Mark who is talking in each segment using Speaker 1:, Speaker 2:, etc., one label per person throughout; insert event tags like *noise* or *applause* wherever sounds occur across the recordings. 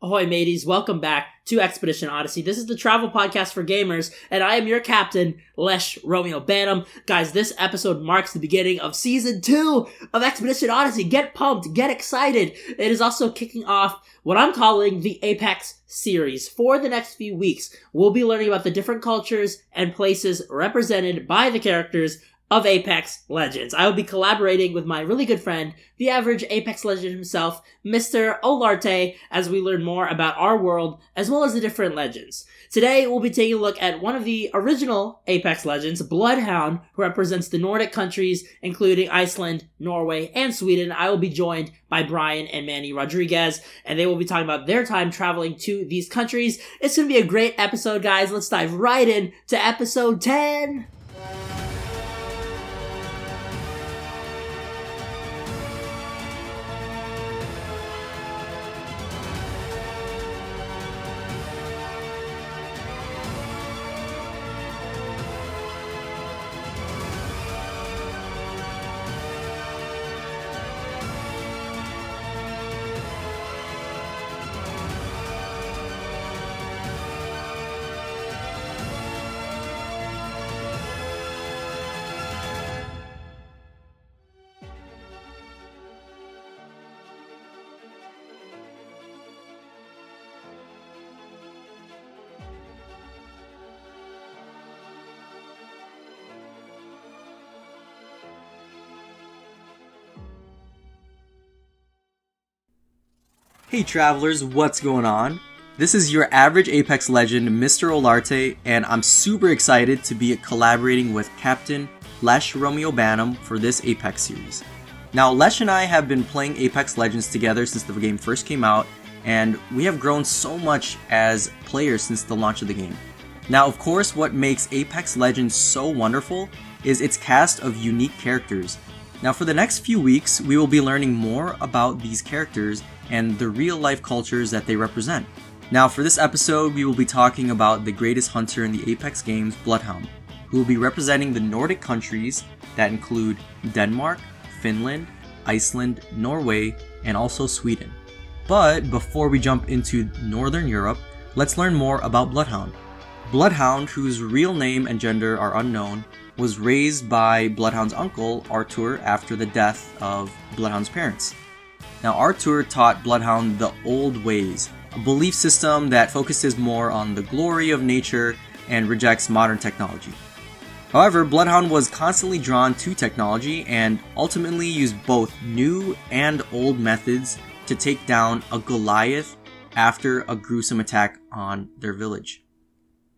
Speaker 1: Ahoy, mateys. Welcome back to Expedition Odyssey. This is the travel podcast for gamers, and I am your captain, Lesz Romeo Banham. Guys, this episode marks the beginning of season two of Expedition Odyssey. Get pumped, get excited. It is also kicking off what I'm calling the Apex series. For the next few weeks, we'll be learning about the different cultures and places represented by the characters of Apex Legends. I will be collaborating with my really good friend, the average Apex Legend himself, Mr. Olarte, as we learn more about our world as well as the different legends. Today, we'll be taking a look at one of the original Apex Legends, Bloodhound, who represents the Nordic countries, including Iceland, Norway, and Sweden. I will be joined by Brian and Manny Rodriguez, and they will be talking about their time traveling to these countries. It's gonna be a great episode, guys. Let's dive right in to episode 10.
Speaker 2: Hey travelers, what's going on? This is your average Apex legend, Mr. Olarte, and I'm super excited to be collaborating with Captain Lesz Romeo Banham for this Apex series. Now, Lesz and I have been playing Apex Legends together since the game first came out, and we have grown so much as players since the launch of the game. Now, of course, what makes Apex Legends so wonderful is its cast of unique characters. Now, for the next few weeks, we will be learning more about these characters and the real life cultures that they represent. Now, for this episode, we will be talking about the greatest hunter in the Apex games, Bloodhound, who will be representing the Nordic countries that include Denmark, Finland, Iceland, Norway, and also Sweden. But before we jump into Northern Europe, let's learn more about Bloodhound. Bloodhound, whose real name and gender are unknown, was raised by Bloodhound's uncle, Artur, after the death of Bloodhound's parents. Now, Artur taught Bloodhound the old ways, a belief system that focuses more on the glory of nature and rejects modern technology. However, Bloodhound was constantly drawn to technology and ultimately used both new and old methods to take down a Goliath after a gruesome attack on their village.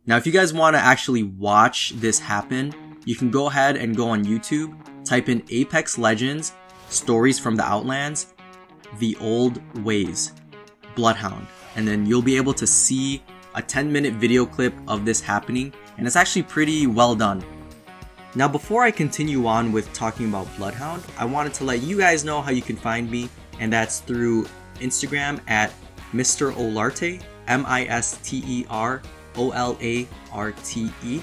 Speaker 2: Now, if you guys want to actually watch this happen, you can go ahead and go on YouTube, type in Apex Legends Stories from the Outlands, The Old Ways, Bloodhound, and then you'll be able to see a 10 minute video clip of this happening, and it's actually pretty well done. Now, before I continue on with talking about Bloodhound, I wanted to let you guys know how you can find me, and that's through Instagram at Mr. Olarte, M I S T E R O L A R T E.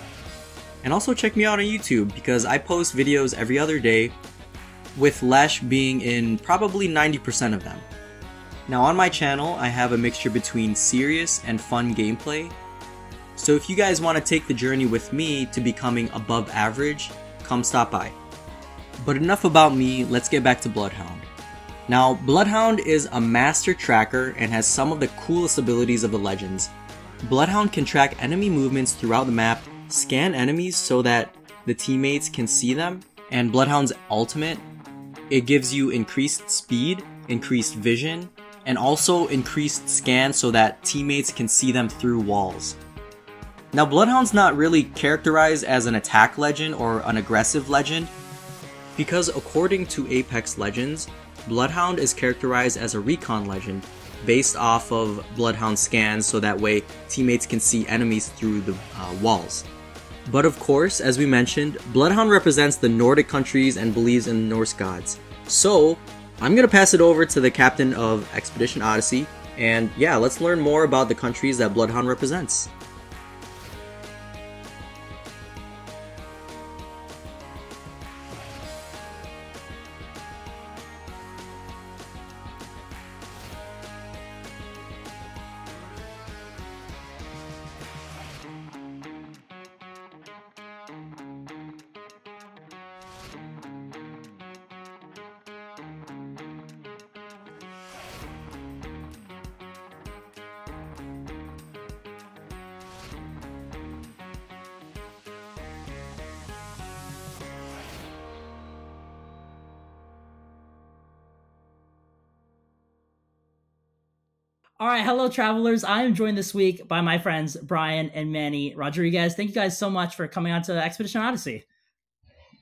Speaker 2: And also check me out on YouTube because I post videos every other day, with Lesz being in probably 90% of them. Now, on my channel, I have a mixture between serious and fun gameplay. So, if you guys want to take the journey with me to becoming above average, come stop by. But enough about me, let's get back to Bloodhound. Now, Bloodhound is a master tracker and has some of the coolest abilities of the legends. Bloodhound can track enemy movements throughout the map, scan enemies so that the teammates can see them, and Bloodhound's ultimate, it gives you increased speed, increased vision, and also increased scan so that teammates can see them through walls. Now, Bloodhound's not really characterized as an attack legend or an aggressive legend, because according to Apex Legends, Bloodhound is characterized as a recon legend based off of Bloodhound scans so that way teammates can see enemies through the uh, walls. But of course, as we mentioned, Bloodhound represents the Nordic countries and believes in Norse gods. So, I'm gonna pass it over to the captain of Expedition Odyssey, and yeah, let's learn more about the countries that Bloodhound represents.
Speaker 1: Right, hello, travelers. I am joined this week by my friends Brian and Manny Rodriguez. Thank you guys so much for coming on to Expedition Odyssey.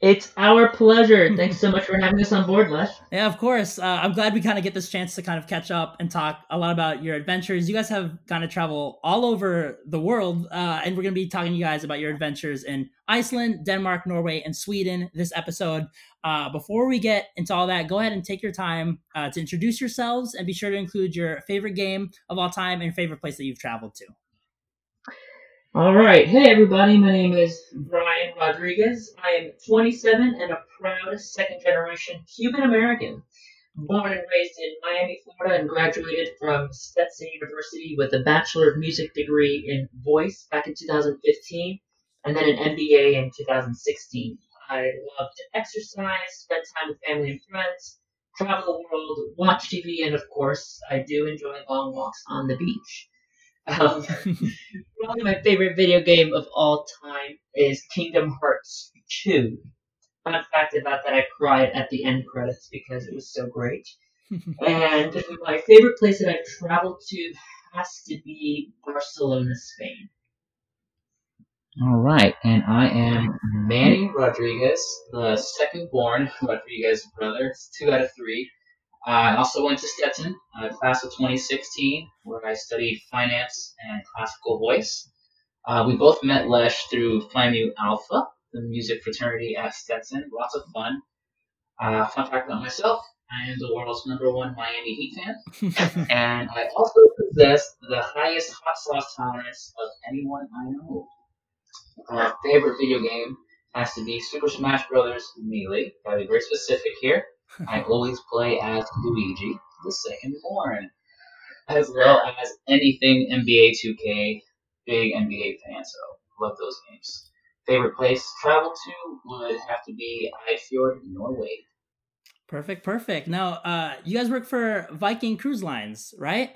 Speaker 3: It's our pleasure. *laughs* Thanks so much for having us on board, Les.
Speaker 1: Yeah, of course. Uh, I'm glad we kind of get this chance to kind of catch up and talk a lot about your adventures. You guys have kind of travel all over the world, uh, and we're going to be talking to you guys about your adventures in Iceland, Denmark, Norway, and Sweden this episode. Uh, before we get into all that, go ahead and take your time uh, to introduce yourselves and be sure to include your favorite game of all time and your favorite place that you've traveled to.
Speaker 3: All right. Hey, everybody. My name is Brian Rodriguez. I am 27 and a proud second generation Cuban American. Born and raised in Miami, Florida, and graduated from Stetson University with a Bachelor of Music degree in voice back in 2015 and then an MBA in 2016. I love to exercise, spend time with family and friends, travel the world, watch TV, and of course, I do enjoy long walks on the beach. Um, probably my favorite video game of all time is Kingdom Hearts 2. Fun fact about that, I cried at the end credits because it was so great. *laughs* and my favorite place that I've traveled to has to be Barcelona, Spain.
Speaker 4: All right, and I am Manny Rodriguez, the second born Rodriguez brother. It's two out of three. I also went to Stetson, uh, class of 2016, where I studied finance and classical voice. Uh, we both met Lesz through Phi Mu Alpha, the music fraternity at Stetson. Lots of fun. Uh, fun fact about myself, I am the world's number one Miami Heat fan. *laughs* and I also possess the highest hot sauce tolerance of anyone I know. My favorite video game has to be Super Smash Bros. Melee. Gotta be very specific here. I always play as Luigi, the second born, as well as anything NBA 2K. Big NBA fan, so love those games. Favorite place to travel to would have to be Eidfjord, Norway.
Speaker 1: Perfect, perfect. Now, uh, you guys work for Viking Cruise Lines, right?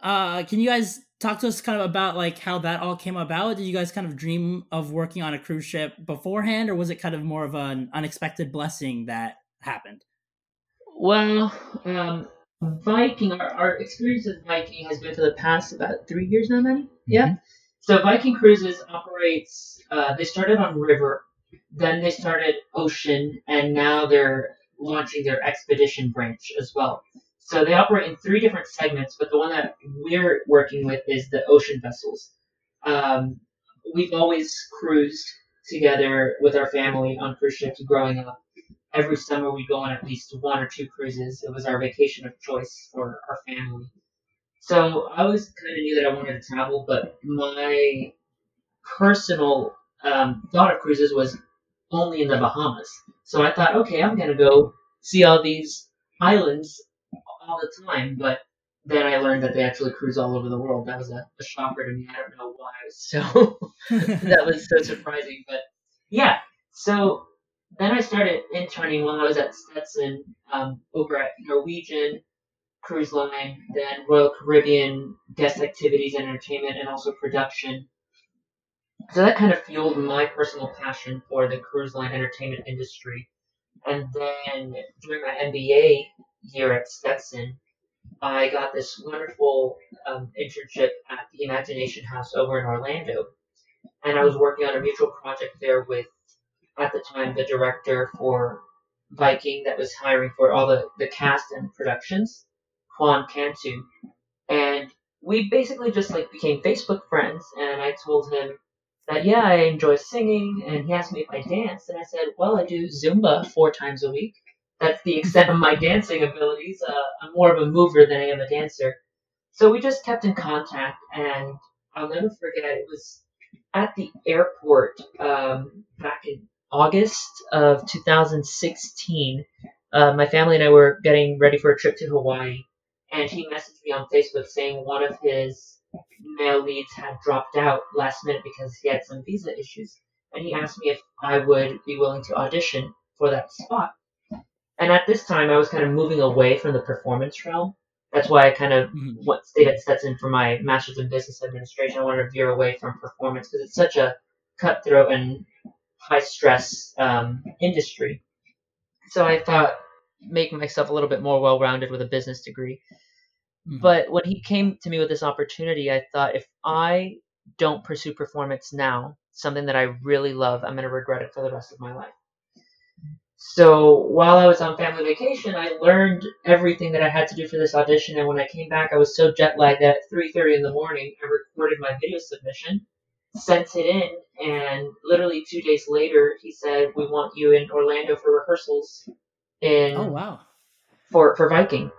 Speaker 1: Uh, can you guys talk to us kind of about like how that all came about? Did you guys kind of dream of working on a cruise ship beforehand, or was it kind of more of an unexpected blessing that happened?
Speaker 3: Well, um, Viking, our, our experience with Viking has been for the past about three years now, Manny? Yeah. So Viking Cruises operates, uh, they started on river, then they started ocean, and now they're launching their expedition branch as well. So they operate in three different segments, but the one that we're working with is the ocean vessels. Um, we've always cruised together with our family on cruise ships growing up. Every summer we go on at least one or two cruises. It was our vacation of choice for our family. So I always kind of knew that I wanted to travel, but my personal um, thought of cruises was only in the Bahamas. So I thought, okay, I'm gonna go see all these islands all the time, but then I learned that they actually cruise all over the world. That was a, a shocker to me. I don't know why. *laughs* So *laughs* that was so surprising. But yeah, so then I started interning while I was at Stetson um, over at Norwegian Cruise Line, then Royal Caribbean guest activities entertainment, and also production. So that kind of fueled my personal passion for the cruise line entertainment industry. And then during my MBA year at Stetson, I got this wonderful um, internship at the Imagination House over in Orlando. And I was working on a mutual project there with, at the time, the director for Viking that was hiring for all the, the cast and productions, Juan Cantu. And we basically just like became Facebook friends and I told him that yeah, I enjoy singing and he asked me if I dance and I said, Well I do Zumba four times a week that's the extent of my dancing abilities. Uh, I'm more of a mover than I am a dancer. So we just kept in contact, and I'll never forget. It was at the airport um, back in August of 2016. Uh, my family and I were getting ready for a trip to Hawaii, and he messaged me on Facebook saying one of his male leads had dropped out last minute because he had some visa issues, and he asked me if I would be willing to audition for that spot. And at this time, I was kind of moving away from the performance realm. That's why I kind of
Speaker 1: Mhm.
Speaker 3: went, stayed at Stetson for my master's in business administration. I wanted to veer away from performance because it's such a cutthroat and high stress um, industry. So I thought make myself a little bit more well rounded with a business degree.
Speaker 1: Mhm.
Speaker 3: But when he came to me with this opportunity, I thought if I don't pursue performance now, something that I really love, I'm going to regret it for the rest of my life. So while I was on family vacation, I learned everything that I had to do for this audition. And when I came back, I was so jet lagged that at 3:30 in the morning, I recorded my video submission, sent it in, and literally two days later, he said, "We want you in Orlando for rehearsals." In
Speaker 1: oh wow.
Speaker 3: for for Viking.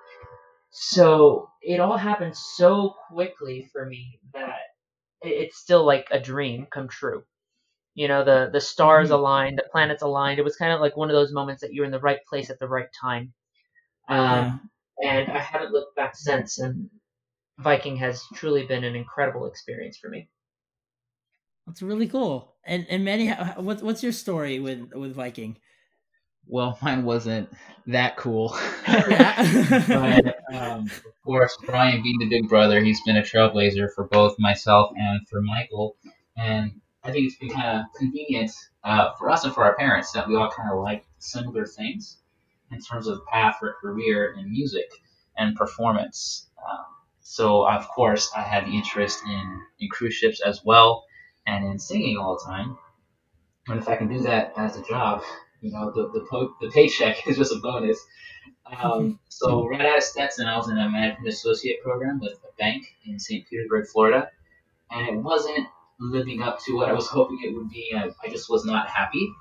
Speaker 3: So it all happened so quickly for me that it's still like a dream come true. You know, the the stars
Speaker 1: Mhm.
Speaker 3: aligned, the planets aligned. It was kind of like one of those moments that you're in the right place at the right time. Um, And I haven't looked back since. And Viking has truly been an incredible experience for me.
Speaker 1: That's really cool. And and Manny, how- what, what's your story with with Viking?
Speaker 4: Well, mine wasn't that cool. *laughs* But um, of course, Brian being the big brother, he's been a trailblazer for both myself and for Michael. And I think it's been kind of convenient uh, for us and for our parents that we all kind of like similar things in terms of path for career in music and performance. Um, so, of course, I had the interest in, in cruise ships as well and in singing all the time. And if I can do that as a job, you know, the, the, po- the paycheck *laughs* is just a bonus. Um, so right out of Stetson, I was in a management associate program with a bank in St. Petersburg, Florida, and it wasn't living up to what I was *laughs* hoping it would be. I, I just was not happy.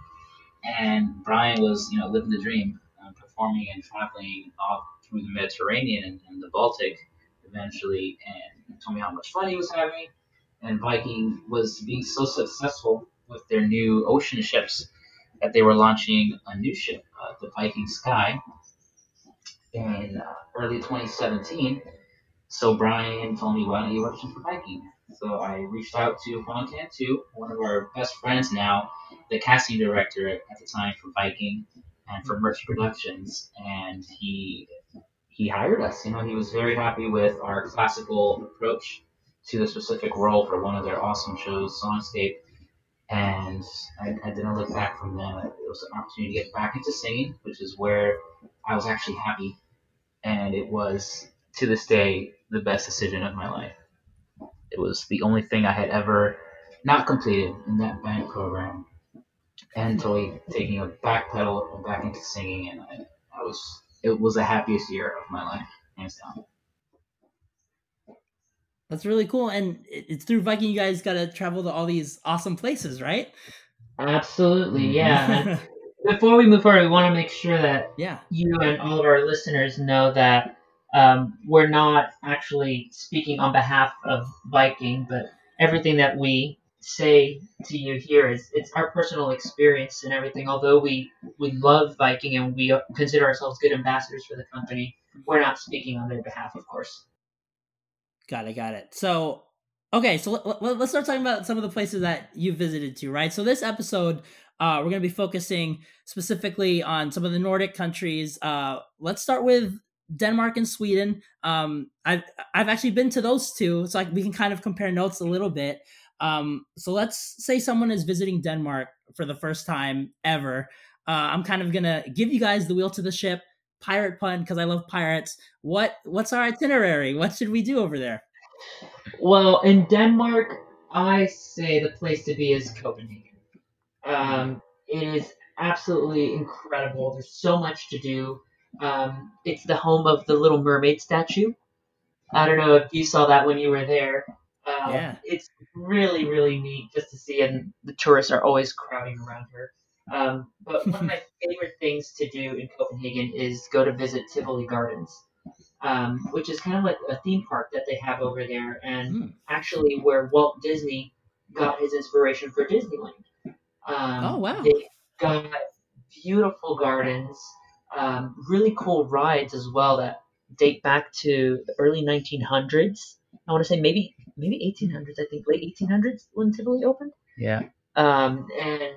Speaker 4: And Brian was, you know, living the dream, uh, performing and traveling all through the Mediterranean and, and the Baltic eventually, and told me how much fun he was having. And Viking was being so successful with their new ocean ships that they were launching a new ship, uh, the Viking Sky, in uh, early 2017. So Brian told me, why don't you audition for Viking? So I reached out to Juan Cantu, one of our best friends now, the casting director at the time for Viking and for Merch Productions, and he he hired us. You know, he was very happy with our classical approach to the specific role for one of their awesome shows, Songscape. And I, I didn't look back from then. It was an opportunity to get back into singing, which is where I was actually happy and it was to this day the best decision of my life. It was the only thing I had ever not completed in that band program, and totally taking a back pedal and back into singing, and I, I was it was the happiest year of my life, hands down.
Speaker 1: That's really cool. And it's through Viking you guys got to travel to all these awesome places, right?
Speaker 3: Absolutely, yeah. *laughs* Before we move forward, we want to make sure that
Speaker 1: yeah.
Speaker 3: you and all of our listeners know that um, we're not actually speaking on behalf of Viking, but everything that we say to you here is it's our personal experience and everything. Although we we love Viking and we consider ourselves good ambassadors for the company, we're not speaking on their behalf, of course.
Speaker 1: Got it. Got it. So, okay. So let, let, us start talking about some of the places that you visited to, right? So this episode, uh, we're going to be focusing specifically on some of the Nordic countries. Uh, let's start with Denmark and Sweden. Um, I've I've actually been to those two, so like we can kind of compare notes a little bit. Um, so let's say someone is visiting Denmark for the first time ever. Uh, I'm kind of gonna give you guys the wheel to the ship pirate pun because I love pirates. What what's our itinerary? What should we do over there?
Speaker 3: Well, in Denmark, I say the place to be is Copenhagen. Um, it is absolutely incredible. There's so much to do. Um, it's the home of the Little Mermaid statue. I don't know if you saw that when you were there. Um,
Speaker 1: Yeah.
Speaker 3: It's really, really neat just to see, and the tourists are always crowding around her. Um, but one of my *laughs* favorite things to do in Copenhagen is go to visit Tivoli Gardens, um, which is kind of like a theme park that they have over there, and
Speaker 1: Hmm.
Speaker 3: actually where Walt Disney got his inspiration for Disneyland. Um,
Speaker 1: Oh, wow.
Speaker 3: They got beautiful gardens, um, really cool rides as well that date back to the early 1900s. I want to say maybe maybe 1800s. I think late 1800s when Tivoli opened.
Speaker 4: Yeah.
Speaker 3: Um, and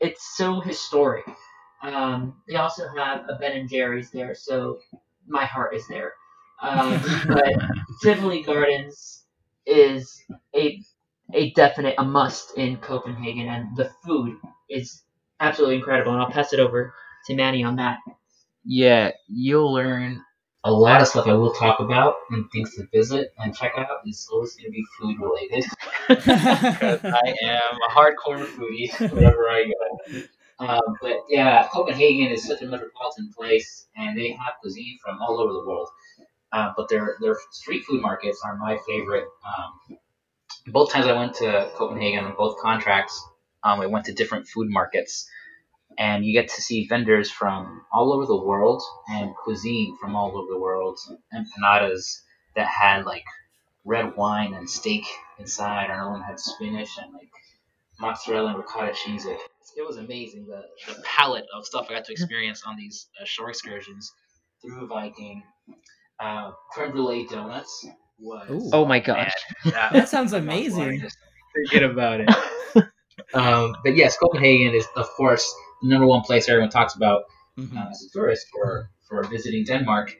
Speaker 3: it's so historic. Um, they also have a Ben and Jerry's there, so my heart is there. Um, *laughs* but Tivoli Gardens is a a definite a must in Copenhagen, and the food is absolutely incredible. And I'll pass it over to Manny on that.
Speaker 4: Yeah, you'll learn a lot of stuff I will talk about and things to visit and check out is always going to be food related. *laughs* Because I am a hardcore foodie wherever I go. Um, but yeah, Copenhagen is such a metropolitan place, and they have cuisine from all over the world. Uh, but their their street food markets are my favorite. Um, both times I went to Copenhagen on both contracts, um, I went to different food markets, and you get to see vendors from all over the world and cuisine from all over the world, empanadas that had like red wine and steak inside. Another one had spinach and like mozzarella and ricotta cheese. Like, it was amazing the, the palette of stuff I got to experience on these uh, shore excursions through a Viking. Uh, creme brulee donuts was
Speaker 1: Ooh.
Speaker 3: Oh my gosh. *laughs*
Speaker 4: that,
Speaker 1: that sounds amazing.
Speaker 4: just forget about it. *laughs* um, but yes, Copenhagen is of course the number one place everyone talks about
Speaker 1: Mhm.
Speaker 4: uh, as a tourist for for visiting Denmark.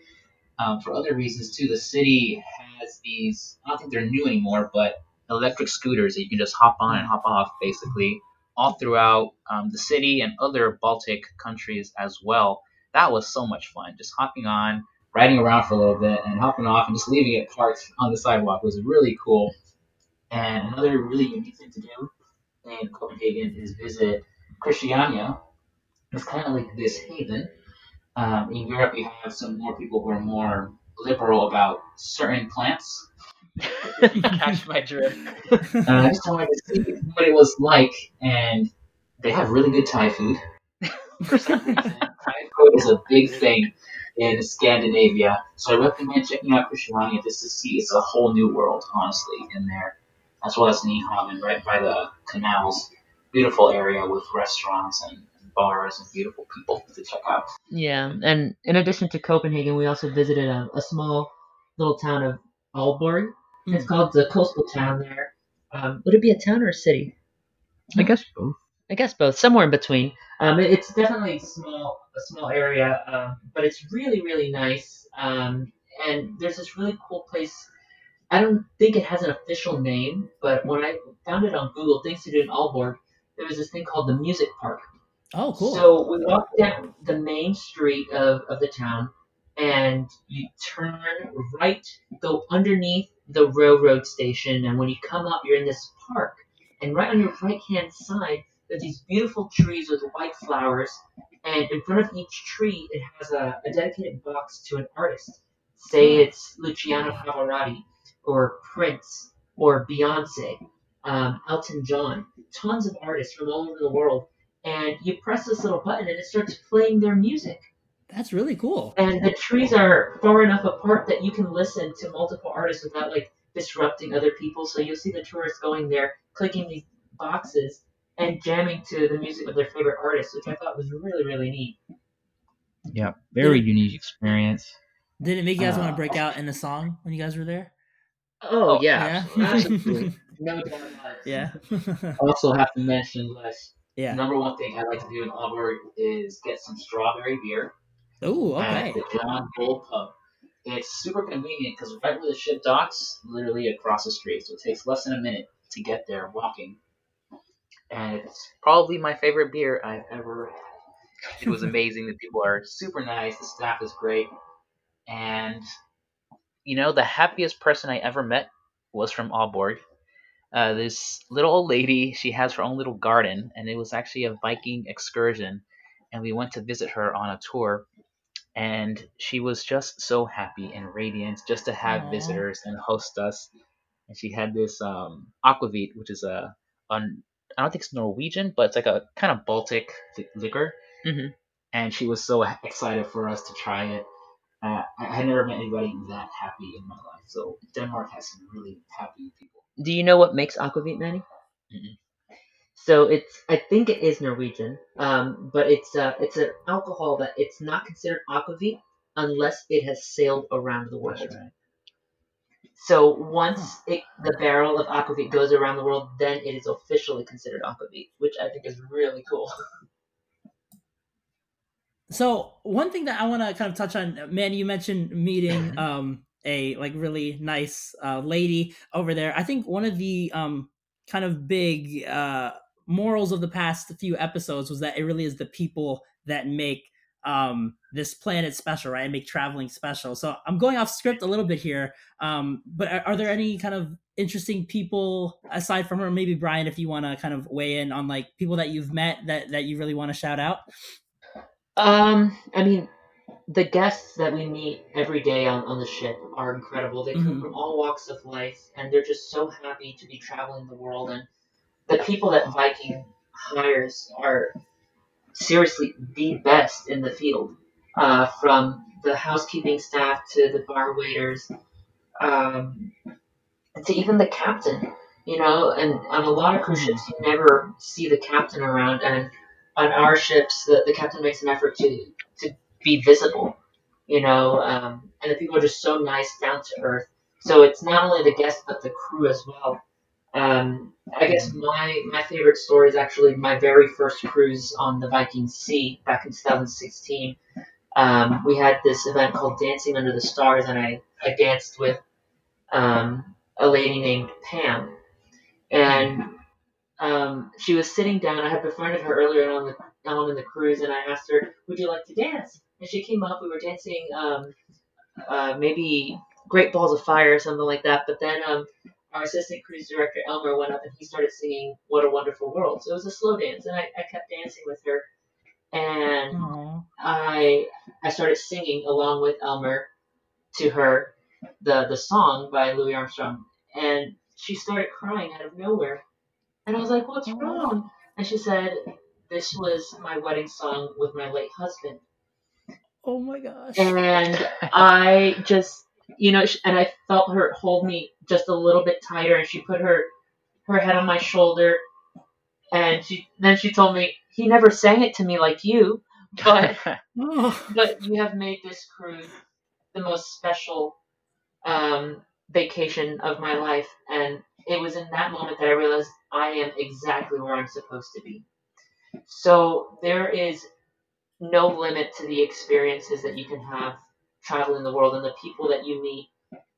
Speaker 4: Um, for other reasons too, the city has these. I don't think they're new anymore, but electric scooters that you can just hop on and hop off, basically, all throughout um, the city and other Baltic countries as well. That was so much fun, just hopping on, riding around for a little bit, and hopping off, and just leaving it parked on the sidewalk was really cool. And another really unique thing to do in Copenhagen is visit Christiania. It's kind of like this haven. Um, in Europe, you have some more people who are more liberal about certain plants. *laughs*
Speaker 3: Catch my drift. *laughs*
Speaker 4: Uh, I just wanted to see what it was like, and they have really good Thai food. *laughs* For some reason, Thai food is a big thing in Scandinavia, so I recommend checking out Christiania just to see it's a whole new world, honestly, in there, as well as Nyhavn, right by the canals. Beautiful area with restaurants and bars and beautiful people to check out.
Speaker 3: Yeah, and in addition to Copenhagen, we also visited a, a small little town of Aalborg. It's
Speaker 1: Mm.
Speaker 3: called the coastal town there. Um, would it be a town or a city?
Speaker 4: I guess both.
Speaker 3: I guess both, somewhere in between. Um, it- it's definitely small, a small area, um, but it's really, really nice. Um, and there's this really cool place. I don't think it has an official name, but when I found it on Google, things to do in Aalborg, there was this thing called the Music Park.
Speaker 1: Oh, cool.
Speaker 3: So we walk down the main street of, of the town, and you turn right, go underneath the railroad station, and when you come up, you're in this park. And right on your right hand side, there's these beautiful trees with white flowers, and in front of each tree, it has a, a dedicated box to an artist. Say it's Luciano Pavarotti, or Prince, or Beyonce, um, Elton John, tons of artists from all over the world and you press this little button and it starts playing their music.
Speaker 1: That's really cool.
Speaker 3: And the trees are far enough apart that you can listen to multiple artists without like disrupting other people. So you'll see the tourists going there, clicking these boxes and jamming to the music of their favorite artists, which I thought was really, really neat.
Speaker 4: Yeah, very unique experience.
Speaker 1: Did it make you guys want
Speaker 4: Uh,
Speaker 1: to break out in a song when you guys were there?
Speaker 3: Oh,
Speaker 1: Yeah.
Speaker 3: absolutely. *laughs* No doubt
Speaker 1: yeah.
Speaker 4: Also, have to mention, Les,
Speaker 1: yeah.
Speaker 4: number one thing I like to do in Aalborg is get some strawberry beer
Speaker 1: Oh, okay.
Speaker 4: at the John Bull Pub. It's super convenient because right where the ship docks, literally across the street, so it takes less than a minute to get there walking. And it's probably my favorite beer I've ever had. It was *laughs* amazing. The people are super nice. The staff is great. And, you know, the happiest person I ever met was from Aalborg. Uh, this little old lady, she has her own little garden, and it was actually a Viking excursion. And we went to visit her on a tour, and she was just so happy and radiant just to have
Speaker 1: Aw.
Speaker 4: visitors and host us. And she had this um, aquavit, which is a, a I don't think it's Norwegian, but it's like a kind of Baltic li- liquor.
Speaker 3: Mhm.
Speaker 4: And she was so excited for us to try it. Uh, I I had never met anybody that happy in my life. So Denmark has some really happy people.
Speaker 3: Do you know what makes aquavit, Manny?
Speaker 4: Mm-mm.
Speaker 3: So it's I think it is Norwegian, um, but it's uh, it's an alcohol that it's not considered aquavit unless it has sailed around the world.
Speaker 4: Right.
Speaker 3: So once it, the barrel of aquavit goes around the world, then it is officially considered aquavit, which I think is really cool. *laughs*
Speaker 1: So one thing that I want to kind of touch on, man, you mentioned meeting um a like really nice uh, lady over there. I think one of the um kind of big uh morals of the past few episodes was that it really is the people that make um, this planet special, right? And make traveling special. So I'm going off script a little bit here. Um, but are, are there any kind of interesting people aside from her? Maybe Brian, if you want to kind of weigh in on like people that you've met that that you really want to shout out.
Speaker 3: Um, I mean, the guests that we meet every day on, on the ship are incredible. They come
Speaker 1: Mhm.
Speaker 3: from all walks of life, and they're just so happy to be traveling the world. And the people that Viking hires are seriously the best in the field, uh, from the housekeeping staff to the bar waiters, um, to even the captain. You know, and on a lot of cruise ships, you never see the captain around, and on our ships, the, the captain makes an effort to to be visible, you know, um, and the people are just so nice, down to earth. So it's not only the guests but the crew as well. Um, I guess my my favorite story is actually my very first cruise on the Viking Sea back in 2016. Um, we had this event called Dancing Under the Stars, and I, I danced with um, a lady named Pam, and um, she was sitting down. I had befriended her earlier on the on in the cruise, and I asked her, "Would you like to dance?" And she came up. We were dancing, um, uh, maybe Great Balls of Fire or something like that. But then um, our assistant cruise director Elmer went up and he started singing "What a Wonderful World." So it was a slow dance, and I, I kept dancing with her, and
Speaker 1: Aw.
Speaker 3: I I started singing along with Elmer to her the the song by Louis Armstrong, and she started crying out of nowhere, and I was like, "What's wrong?" And she said, "This was my wedding song with my late husband,"
Speaker 1: Oh my gosh.
Speaker 3: and I just you know, and I felt her hold me just a little bit tighter, and she put her her head on my shoulder, and she then she told me he never sang it to me like you, but. *laughs*
Speaker 1: Oh.
Speaker 3: but you have made this cruise the most special um, vacation of my life, and it was in that moment that I realized I am exactly where I'm supposed to be. So there is no limit to the experiences that you can have traveling the world, and the people that you meet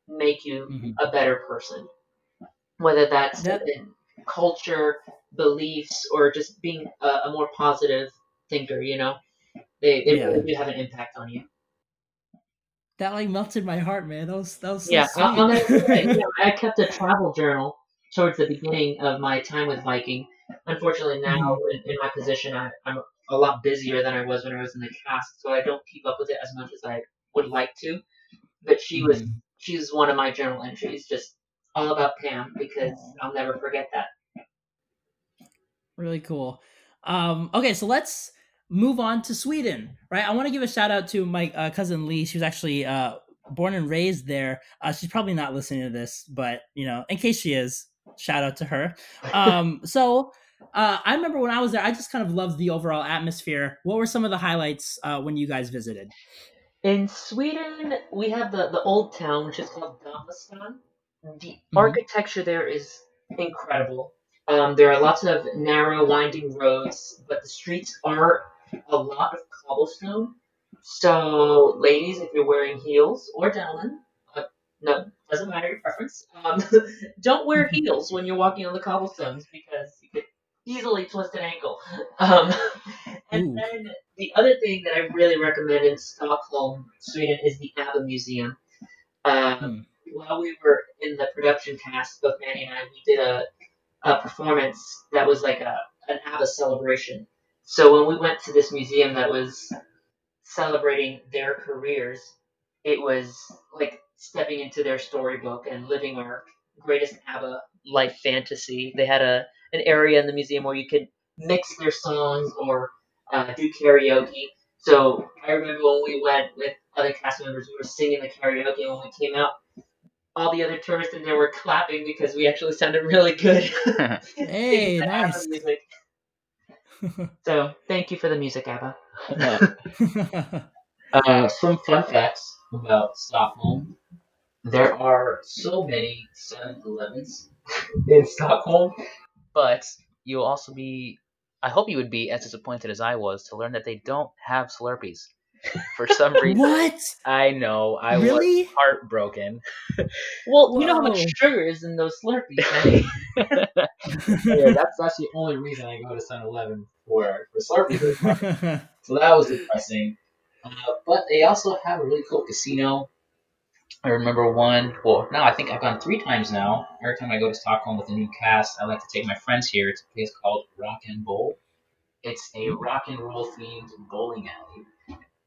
Speaker 3: make you
Speaker 1: Mhm.
Speaker 3: a better person. Whether that's
Speaker 1: That-
Speaker 3: in culture, beliefs, or just being a, a more positive thinker, you know, they, they
Speaker 1: Yeah.
Speaker 3: really do have an impact on you.
Speaker 1: That like melted my heart, man. That was that was so
Speaker 3: yeah. I'll, I'll never forget. You know, I kept a travel journal towards the beginning of my time with Viking. Unfortunately, now in, in my position, I, I'm a lot busier than I was when I was in the cast, so I don't keep up with it as much as I would like to. But she was
Speaker 1: Mhm.
Speaker 3: she's one of my journal entries, just all about Pam because I'll never forget that.
Speaker 1: Really cool. Um, okay, so let's move on to Sweden, right? I want to give a shout out to my uh, cousin Lee. She was actually uh, born and raised there. Uh, she's probably not listening to this, but you know, in case she is, shout out to her. *laughs* Um, so uh, I remember when I was there, I just kind of loved the overall atmosphere. What were some of the highlights uh, when you guys visited?
Speaker 3: In Sweden, we have the, the old town, which is called Gamla stan. The
Speaker 1: Mhm.
Speaker 3: architecture there is incredible. Um, there are lots of narrow, winding roads, but the streets are a lot of cobblestone. So, ladies, if you're wearing heels, or gentlemen, uh, no, doesn't matter your preference, um, *laughs* don't wear *laughs* heels when you're walking on the cobblestones because you could easily twist an ankle. *laughs* Um, and
Speaker 1: Ooh.
Speaker 3: then the other thing that I really recommend in Stockholm, Sweden, is the ABBA Museum. Um,
Speaker 1: Hmm.
Speaker 3: While we were in the production cast, both Manny and I, we did a, a performance that was like a an ABBA celebration. So when we went to this museum that was celebrating their careers, it was like stepping into their storybook and living our greatest ABBA life fantasy. They had a an area in the museum where you could mix their songs or uh, do karaoke. So I remember when we went with other cast members, we were singing the karaoke, and when we came out, all the other tourists in there were clapping because we actually sounded really good. *laughs*
Speaker 1: Hey,
Speaker 3: Singing the ABBA
Speaker 1: nice.
Speaker 3: music. So thank you for the music, ABBA. *laughs*
Speaker 4: Uh, some fun facts about Stockholm. There are so many 7 Elevens in Stockholm, but you'll also be. I hope you would be as disappointed as I was to learn that they don't have Slurpees. For some *laughs* reason.
Speaker 1: what?
Speaker 4: I know, I was heartbroken. *laughs*
Speaker 3: Well, you know how much sugar is in those Slurpees. Manny. *laughs*
Speaker 4: yeah, that's that's the only reason I go to 7 Eleven for, for Slurpees. So that was depressing. Uh, but they also have a really cool casino. I remember one. Well, no, I think I've gone three times now. Every time I go to Stockholm with a new cast, I like to take my friends here. It's a place called Rock and Bowl. It's a rock and roll themed bowling alley,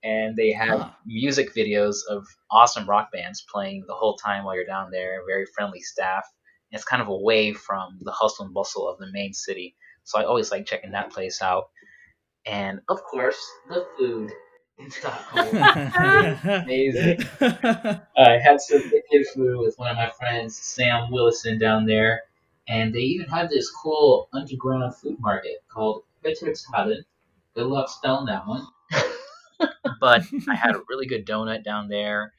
Speaker 4: and they have
Speaker 1: Huh.
Speaker 4: music videos of awesome rock bands playing the whole time while you're down there. Very friendly staff. It's kind of away from the hustle and bustle of the main city, so I always like checking that place out. And of course, the food Stockholm. Amazing. *laughs* I had some good food with one of my friends, Sam Willison, down there, and they even had this cool underground food market called Petrikshallen. Good luck spelling that one. *laughs* but I had a really good donut down there,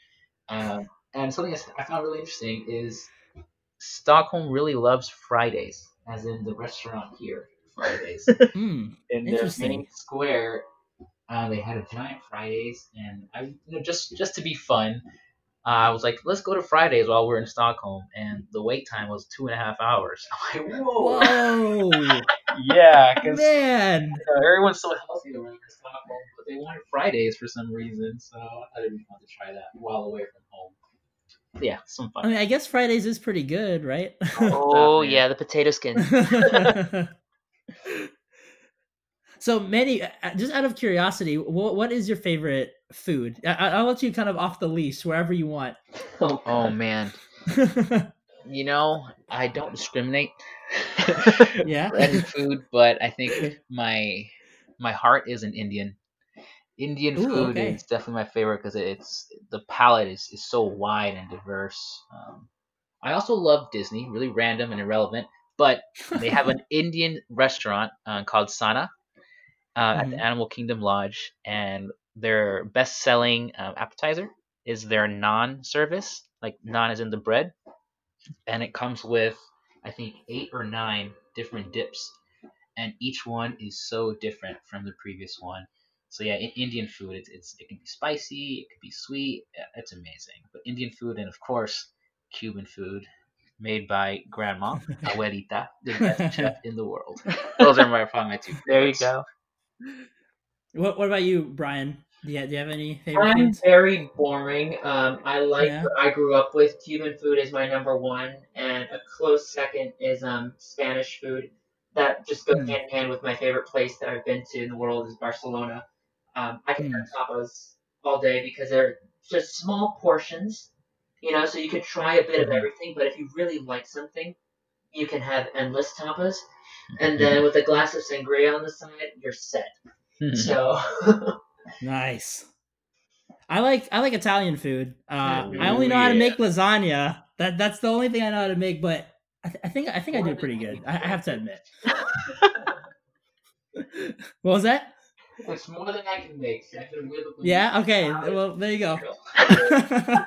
Speaker 4: um, and something I found really interesting is Stockholm really loves Fridays, as in the restaurant here, Fridays *laughs*
Speaker 1: Hmm.
Speaker 4: in their main square. Uh, they had a giant Fridays, and I, you know, just just to be fun, uh, I was like, let's go to Fridays while we're in Stockholm, and the wait time was two and a half hours. *laughs* I'm like, whoa,
Speaker 1: Whoa, *laughs*
Speaker 4: yeah, because
Speaker 1: man!
Speaker 4: everyone's so healthy around in Stockholm, but they wanted Fridays for some reason, so I didn't want to try that while away from home. Yeah, some fun.
Speaker 1: I
Speaker 4: fun.
Speaker 1: mean, I guess Fridays is pretty good, right?
Speaker 3: Oh *laughs* yeah, the potato skin.
Speaker 1: So, Manny, uh, just out of curiosity, what, what is your favorite food? I, I- I'll let you kind of off the leash wherever you want. *laughs*
Speaker 3: Oh,
Speaker 4: Oh man, *laughs* you know, I don't discriminate. *laughs*
Speaker 1: Yeah?
Speaker 4: Any food, but I think my my heart is an Indian. Indian
Speaker 1: Ooh,
Speaker 4: food
Speaker 1: okay.
Speaker 4: is definitely my favorite because it's the palette is, is so wide and diverse. Um, I also love Disney, really random and irrelevant, but they have an Indian restaurant uh, called Sanaa uh, at
Speaker 1: Mhm.
Speaker 4: the Animal Kingdom Lodge, and their best-selling um, appetizer is their naan service, like naan is in the bread, and it comes with I think eight or nine different dips, and each one is so different from the previous one. So yeah, in Indian food, it's, it's it can be spicy, it can be sweet, it's amazing. But Indian food, and of course, Cuban food, made by Grandma *laughs* Abuelita, the best chef *laughs* in the world. Those are my probably my two.
Speaker 3: There you go.
Speaker 1: What, what about you, Brian? Do you, do you have any favorite
Speaker 3: I'm
Speaker 1: foods?
Speaker 3: very boring. Um, I like
Speaker 1: Yeah.
Speaker 3: I grew up with. Cuban food is my number one, and a close second is um Spanish food. That just goes
Speaker 1: Hmm.
Speaker 3: hand in hand with my favorite place that I've been to in the world is Barcelona. Um, I can
Speaker 1: Hmm.
Speaker 3: have tapas all day because they're just small portions, you know, so you can try a bit of
Speaker 1: Mhm.
Speaker 3: everything. But if you really like something, you can have endless tapas, and then with a glass of sangria on the side, you're set. So. *laughs*
Speaker 1: Nice. I like I like Italian food. Uh,
Speaker 3: Ooh,
Speaker 1: I only know how to make lasagna. That that's the only thing I know how to make. But I, th- I think I think I do pretty good. I, I have to admit. *laughs* What was that?
Speaker 3: It's more than I can make. I can whip up a
Speaker 1: Yeah. Okay.
Speaker 3: salad.
Speaker 1: Well, there you go. *laughs*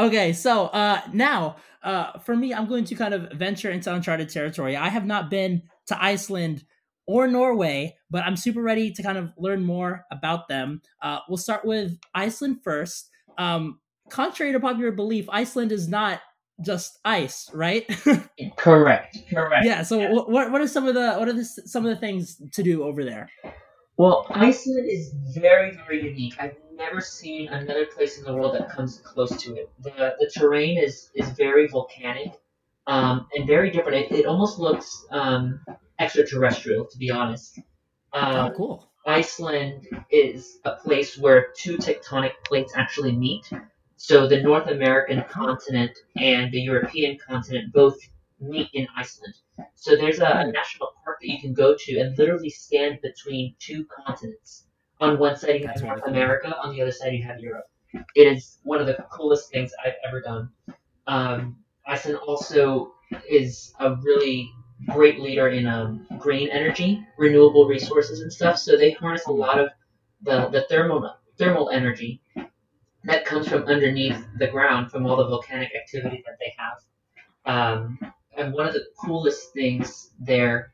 Speaker 1: okay, so uh, now uh, for me, I'm going to kind of venture into uncharted territory. I have not been to Iceland or Norway, but I'm super ready to kind of learn more about them. Uh, we'll start with Iceland first. Um, contrary to popular belief, Iceland is not just ice, right? *laughs*
Speaker 3: Correct. Correct.
Speaker 1: yeah. So wh- what what are some of the what are the, some of the things to do over there?
Speaker 3: Well, Iceland is very, very unique. I've never seen another place in the world that comes close to it. The the terrain is is very volcanic, um, and very different. It, it almost looks um, extraterrestrial, to be honest.
Speaker 1: Oh,
Speaker 3: Um,
Speaker 1: cool.
Speaker 3: Iceland is a place where two tectonic plates actually meet. So the North American continent and the European continent both meet in Iceland. So there's a, a national park that you can go to and literally stand between two continents. On one side you have North. America, on the other side you have Europe. It is one of the coolest things I've ever done. Um, Iceland also is a really great leader in um, green energy, renewable resources and stuff. So they harness a lot of the, the thermal thermal energy that comes from underneath the ground from all the volcanic activity that they have. Um, and one of the coolest things there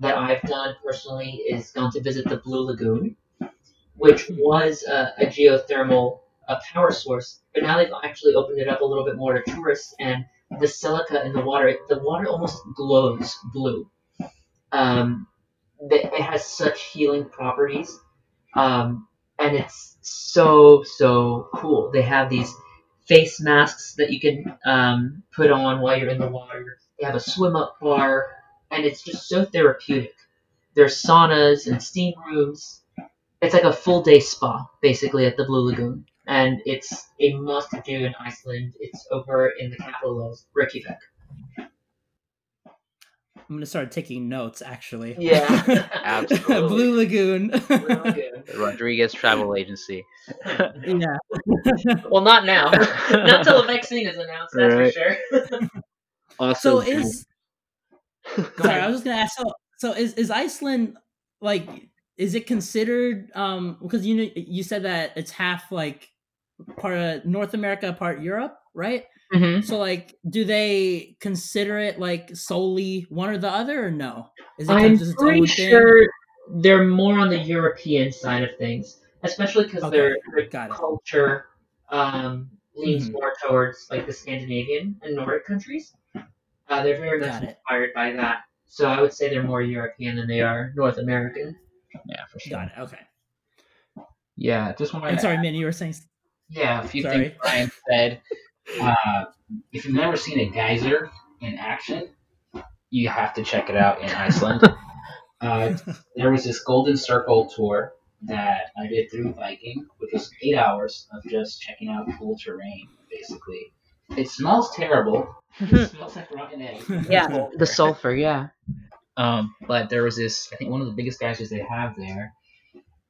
Speaker 3: that I've done personally is gone to visit the Blue Lagoon, which
Speaker 1: Hmm.
Speaker 3: was a, a geothermal uh power source, but now they've actually opened it up a little bit more to tourists and the silica in the water, the water almost glows blue. Um, it has such healing properties. Um, and it's so so cool. They have these face masks that you can um, put on while you're in the water. They have a swim up bar, and it's just so therapeutic. There's saunas and steam rooms. It's like a full day spa, basically, at the Blue Lagoon. And it's a must do in Iceland. It's over in the capital of Reykjavik.
Speaker 1: I'm gonna start taking notes. Actually,
Speaker 3: Yeah. *laughs*
Speaker 4: Absolutely.
Speaker 1: Blue Lagoon.
Speaker 3: Blue Lagoon.
Speaker 4: Rodriguez Travel Agency. *laughs*
Speaker 1: yeah. *laughs*
Speaker 3: Well, not now. not till the vaccine is announced, that's
Speaker 4: Right.
Speaker 3: for sure.
Speaker 4: Awesome.
Speaker 1: So is sorry. I was just gonna ask. So, so is is Iceland like? Is it considered? Um, because you know you said that it's half like part of North America, part Europe, right?
Speaker 3: Mhm.
Speaker 1: So like, do they consider it like solely one or the other, or no? Is it
Speaker 3: I'm
Speaker 1: just
Speaker 3: pretty
Speaker 1: thing?
Speaker 3: sure they're more on the European side of things, especially because
Speaker 1: Okay,
Speaker 3: their, their culture um, leans
Speaker 1: Mhm.
Speaker 3: more towards like the Scandinavian and Nordic countries. Uh, they're very much inspired by that. So I would say they're more European than they are North American.
Speaker 4: Yeah, for sure.
Speaker 1: Got it. Okay.
Speaker 4: Yeah, just wanted
Speaker 1: I'm
Speaker 4: to
Speaker 1: sorry, Min, you were saying.
Speaker 4: Yeah, a few
Speaker 1: Sorry.
Speaker 4: things Brian said. Uh, if you've never seen a geyser in action, you have to check it out in Iceland. *laughs* uh, there was this Golden Circle tour that I did through Viking, which was eight hours of just checking out cool terrain, basically. It smells terrible. It smells like rotten eggs.
Speaker 3: Yeah, the *laughs* sulfur. Yeah.
Speaker 4: Um, but there was this, I think one of the biggest geysers they have there,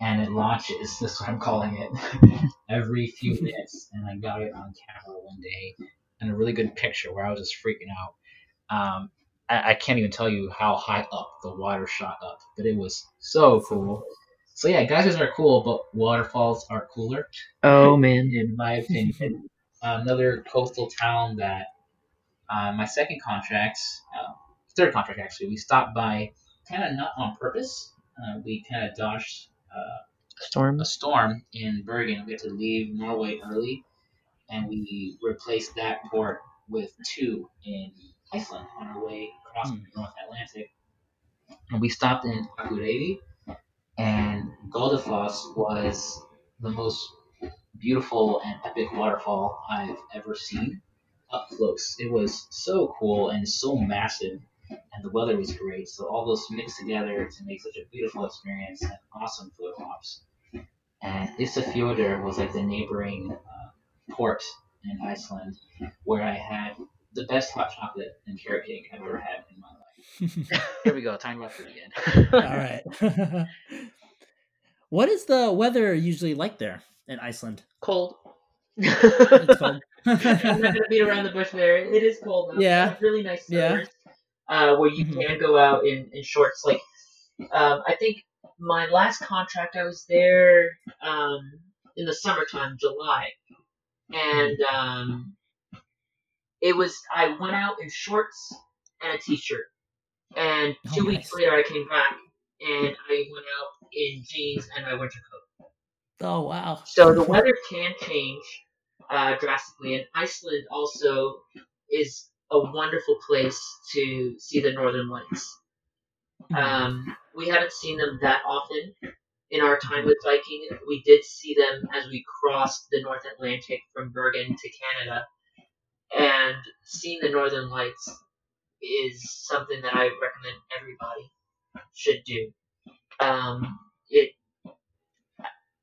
Speaker 4: and it launches, *laughs* this is what I'm calling it, *laughs* every few *laughs* minutes. And I got it on camera one day, and a really good picture where I was just freaking out. Um, I, I can't even tell you how high up the water shot up, but it was so cool. So yeah, geysers are cool, but waterfalls are cooler
Speaker 3: Oh man.
Speaker 4: in my opinion. Another coastal town that uh, my second contract, uh, third contract actually, we stopped by kind of not on purpose. Uh, we kind of dodged uh,
Speaker 3: Storm.
Speaker 4: a storm in Bergen. We had to leave Norway early, and we replaced that port with two in Iceland on our way across
Speaker 1: Hmm.
Speaker 4: the North Atlantic. And we stopped in Akureyri, and Godafoss was the most beautiful and epic waterfall I've ever seen up close. It was so cool and so massive, and the weather was great. So all those mixed together to make such a beautiful experience and awesome photo ops. And Isafjordur was like the neighboring uh, port in Iceland where I had the best hot chocolate and carrot cake I've ever had in my life. *laughs* Here we go, time about food again. *laughs*
Speaker 1: All right. *laughs* what is the weather usually like there in Iceland?
Speaker 3: Cold.
Speaker 1: It's cold.
Speaker 3: I'm not gonna beat around the bush there. It is cold. Though.
Speaker 1: Yeah.
Speaker 3: They have really nice
Speaker 1: Yeah.
Speaker 3: Uh, where you
Speaker 1: Mhm.
Speaker 3: can go out in, in shorts. Like, um, I think my last contract, I was there um, in the summertime, July, and um, it was. I went out in shorts and a t-shirt, and
Speaker 1: Oh,
Speaker 3: two weeks
Speaker 1: nice.
Speaker 3: later, I came back and I went out in jeans and my winter coat.
Speaker 1: oh wow.
Speaker 3: So the weather can change uh, drastically, and Iceland also is a wonderful place to see the northern lights. Um, we haven't seen them that often in our time with Viking. We did see them as we crossed the North Atlantic from Bergen to Canada, and seeing the northern lights is something that I recommend everybody should do. Um, it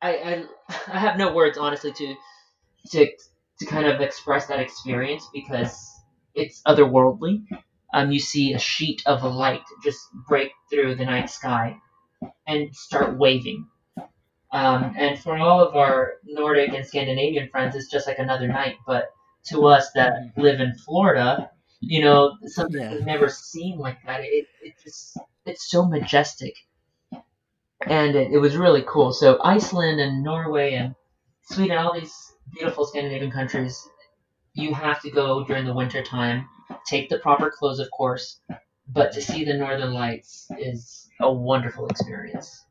Speaker 3: I, I I have no words honestly to to to kind of express that experience because it's otherworldly. Um, you see a sheet of light just break through the night sky and start waving. Um, and for all of our Nordic and Scandinavian friends, it's just like another night. But to us that live in Florida, you know, something
Speaker 1: Yeah.
Speaker 3: we've never seen like that. It, it just it's so majestic and it, it was really cool. So Iceland and Norway and Sweden, all these beautiful Scandinavian countries, you have to go during the winter time. Take the proper clothes, of course, but to see the northern lights is a wonderful experience.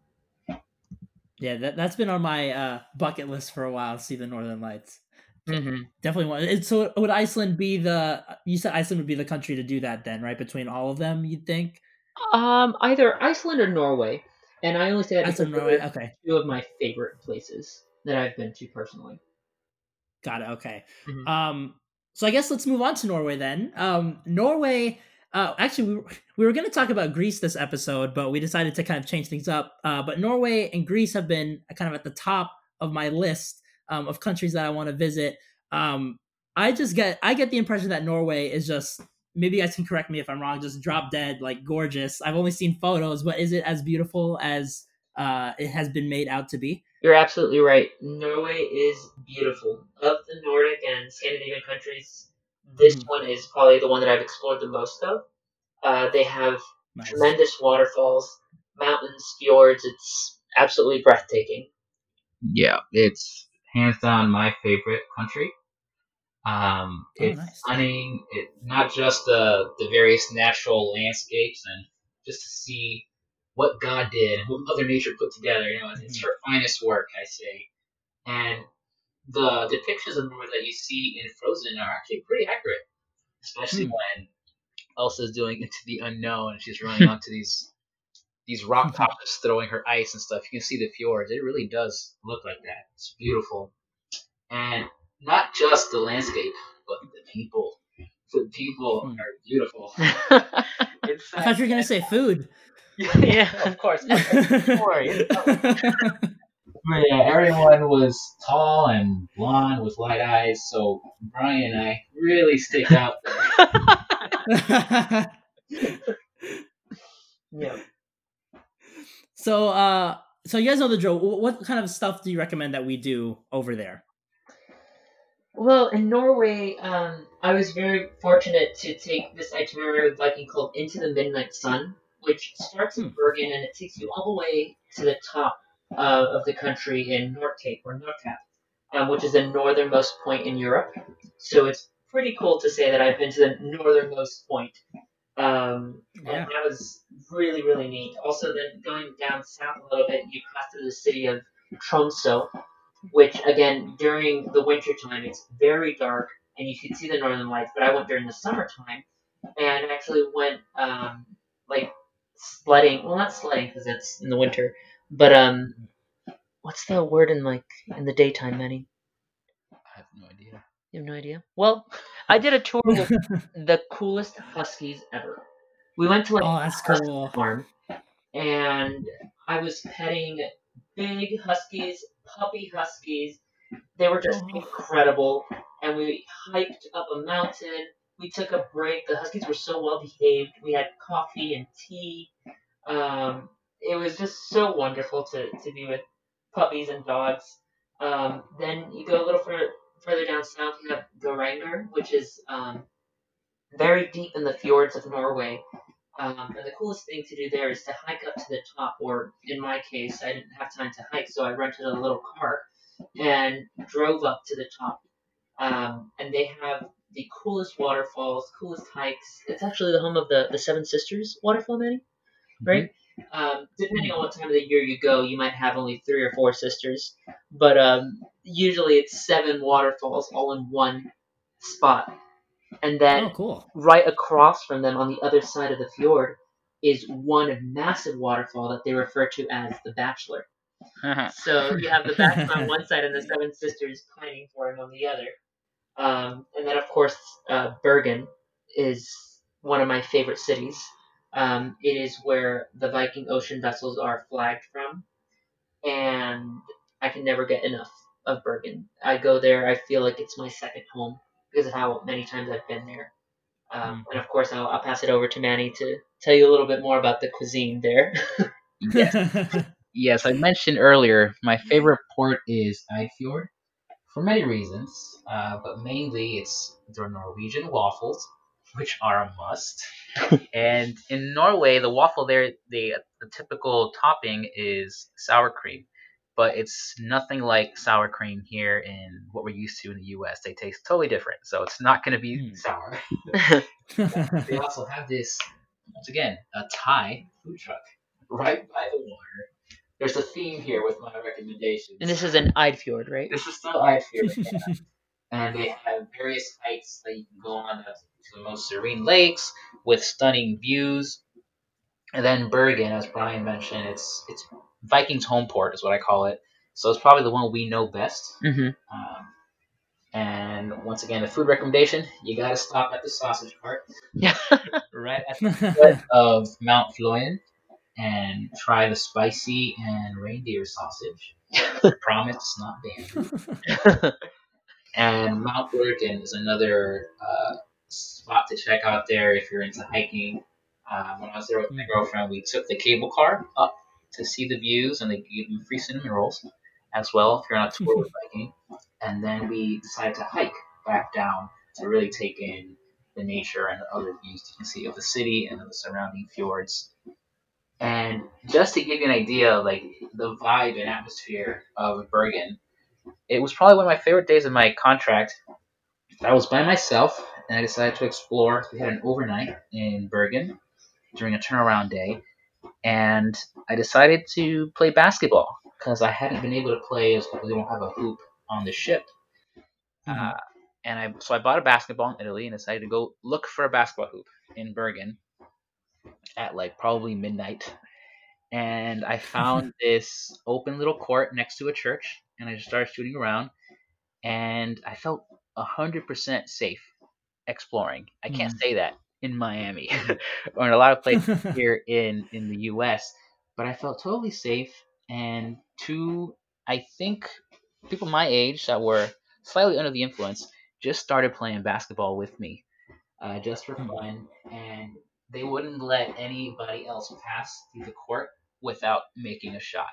Speaker 1: Yeah, that that's been on my uh, bucket list for a while. See the Northern Lights.
Speaker 3: Mm-hmm.
Speaker 1: Definitely want. So would Iceland be the? You said Iceland would be the country to do that then, right? Between all of them, you'd think.
Speaker 3: Um, either Iceland or Norway. And I only say that because
Speaker 1: Norway. Okay,
Speaker 3: two of my favorite places that I've been to personally.
Speaker 1: Got it. Okay.
Speaker 3: Mhm.
Speaker 1: Um, so I guess let's move on to Norway then. Um, Norway. Uh, actually, we were, we were going to talk about Greece this episode, but we decided to kind of change things up. Uh, but Norway and Greece have been kind of at the top of my list um, of countries that I want to visit. Um, I just get I get the impression that Norway is just maybe you guys can correct me if I'm wrong, just drop dead, like gorgeous. I've only seen photos, but is it as beautiful as uh, it has been made out to be?
Speaker 3: You're absolutely right. Norway is beautiful. Of the Nordic and Scandinavian countries, this
Speaker 1: Mhm.
Speaker 3: one is probably the one that I've explored the most of. Uh, they have
Speaker 1: Nice.
Speaker 3: tremendous waterfalls, mountains, fjords. It's absolutely breathtaking.
Speaker 4: Yeah, it's hands down my favorite country. Um,
Speaker 1: Oh,
Speaker 4: it's
Speaker 1: nice.
Speaker 4: stunning. It not just the the various natural landscapes and just to see what God did and what Mother Nature put together. You know, it's, it's her finest work, I say. And the depictions of Norway that you see in Frozen are actually pretty accurate, especially
Speaker 1: Hmm.
Speaker 4: when Elsa's doing into the unknown and she's running *laughs* onto these these rock tops throwing her ice and stuff. You can see the fjords. It really does look like that. It's beautiful. And not just the landscape, but the people. The people
Speaker 1: Hmm.
Speaker 4: are beautiful. *laughs* *laughs* It's
Speaker 1: I thought you were gonna say food. *laughs*
Speaker 3: yeah.
Speaker 4: of course. Don't. But yeah, everyone was tall and blonde with light eyes, so Brian and I really stick out there.
Speaker 3: yeah.
Speaker 1: so, uh, so you guys know the drill. What kind of stuff do you recommend that we do over there?
Speaker 3: Well, in Norway, um, I was very fortunate to take this itinerary with Viking called Into the Midnight Sun, which starts in
Speaker 1: Hmm.
Speaker 3: Bergen and it takes you all the way to the top uh, of the country in Nordcape or Nordkap, um, which is the northernmost point in Europe. So it's pretty cool to say that I've been to the northernmost point. Um,
Speaker 1: Yeah.
Speaker 3: and that was really, really neat. Also, then going down south a little bit, you pass through the city of Tromso, which again during the winter time it's very dark and you can see the northern lights but i went during the summertime and actually went um like sledding well not sledding because it's in the winter but um what's the word in like in the daytime manny
Speaker 4: I have no idea.
Speaker 3: you have no idea well i did a tour with *laughs* the coolest huskies ever we went to like
Speaker 1: oh, that's cool.
Speaker 3: farm, and I was petting big huskies, puppy huskies. They were just
Speaker 1: Oh.
Speaker 3: incredible, and we hiked up a mountain. We took a break. The huskies were so well behaved. We had coffee and tea. Um, it was just so wonderful to, to be with puppies and dogs. Um, then you go a little further further down south. You have Geiranger, which is um, very deep in the fjords of Norway. Um, and the coolest thing to do there is to hike up to the top, or in my case, I didn't have time to hike, so I rented a little car and drove up to the top. Um, and they have the coolest waterfalls, coolest hikes. It's actually the home of the, the Seven Sisters waterfall, Manny, right? Um, depending on what time of the year you go, you might have only three or four sisters, but um, usually it's seven waterfalls all in one spot. And then
Speaker 1: Oh, cool.
Speaker 3: right across from them on the other side of the fjord is one massive waterfall that they refer to as the Bachelor. So you have the Bachelor on one side and the Seven Sisters pining for him on the other. Um, and then, of course, uh, Bergen is one of my favorite cities. Um, it is where the Viking ocean vessels are flagged from, and I can never get enough of Bergen. I go there, I feel like it's my second home because of how many times I've been there. Um, and of course, I'll, I'll pass it over to Manny to tell you a little bit more about the cuisine there. *laughs* *laughs* *laughs*
Speaker 4: Yes, I mentioned earlier my favorite port is Eidfjord for many reasons, uh, but mainly it's the Norwegian waffles, which are a must. *laughs* and in Norway, the waffle there, the the typical topping is sour cream, but it's nothing like sour cream here in what we're used to in the U.S. They taste totally different, so it's not going to be
Speaker 1: Hmm.
Speaker 4: sour. *laughs* They also have this once again a Thai food truck right by the water. There's a theme here with my recommendations.
Speaker 3: and this is in Eidfjord, right?
Speaker 4: This is still Eidfjord, *laughs* yeah. and they have various hikes that you can go on to the most serene lakes with stunning views. And then Bergen, as Brian mentioned, it's it's Vikings home port is what I call it. So it's probably the one we know best.
Speaker 3: Mm-hmm.
Speaker 4: Um, and once again, the food recommendation: you gotta stop at the sausage cart
Speaker 3: Yeah. *laughs*
Speaker 4: right at the *laughs* foot of Mount Floyen and try the spicy and reindeer sausage. *laughs* Promise it's not banned. *laughs* And Mount Bergen is another uh, spot to check out there if you're into hiking. Uh, when I was there with my girlfriend, we took the cable car up to see the views, and they gave you free cinnamon rolls as well if you're on a tour with hiking. And then we decided to hike back down to really take in the nature and the other views you can see of the city and of the surrounding fjords. And just to give you an idea of like the vibe and atmosphere of Bergen, it was probably one of my favorite days of my contract. I was by myself and I decided to explore. We had an overnight in Bergen during a turnaround day, and I decided to play basketball because I hadn't been able to play as we don't have a hoop on the ship. Uh, and I so I bought a basketball in Italy and decided to go look for a basketball hoop in Bergen at like probably midnight. And I found *laughs* this open little court next to a church, and I just started shooting around, and I felt hundred percent safe exploring. I can't say that in Miami *laughs* or in a lot of places *laughs* here in in the U.S., but I felt totally safe. And two, I think people my age that were slightly under the influence just started playing basketball with me, uh, just for fun, and they wouldn't let anybody else pass through the court without making a shot.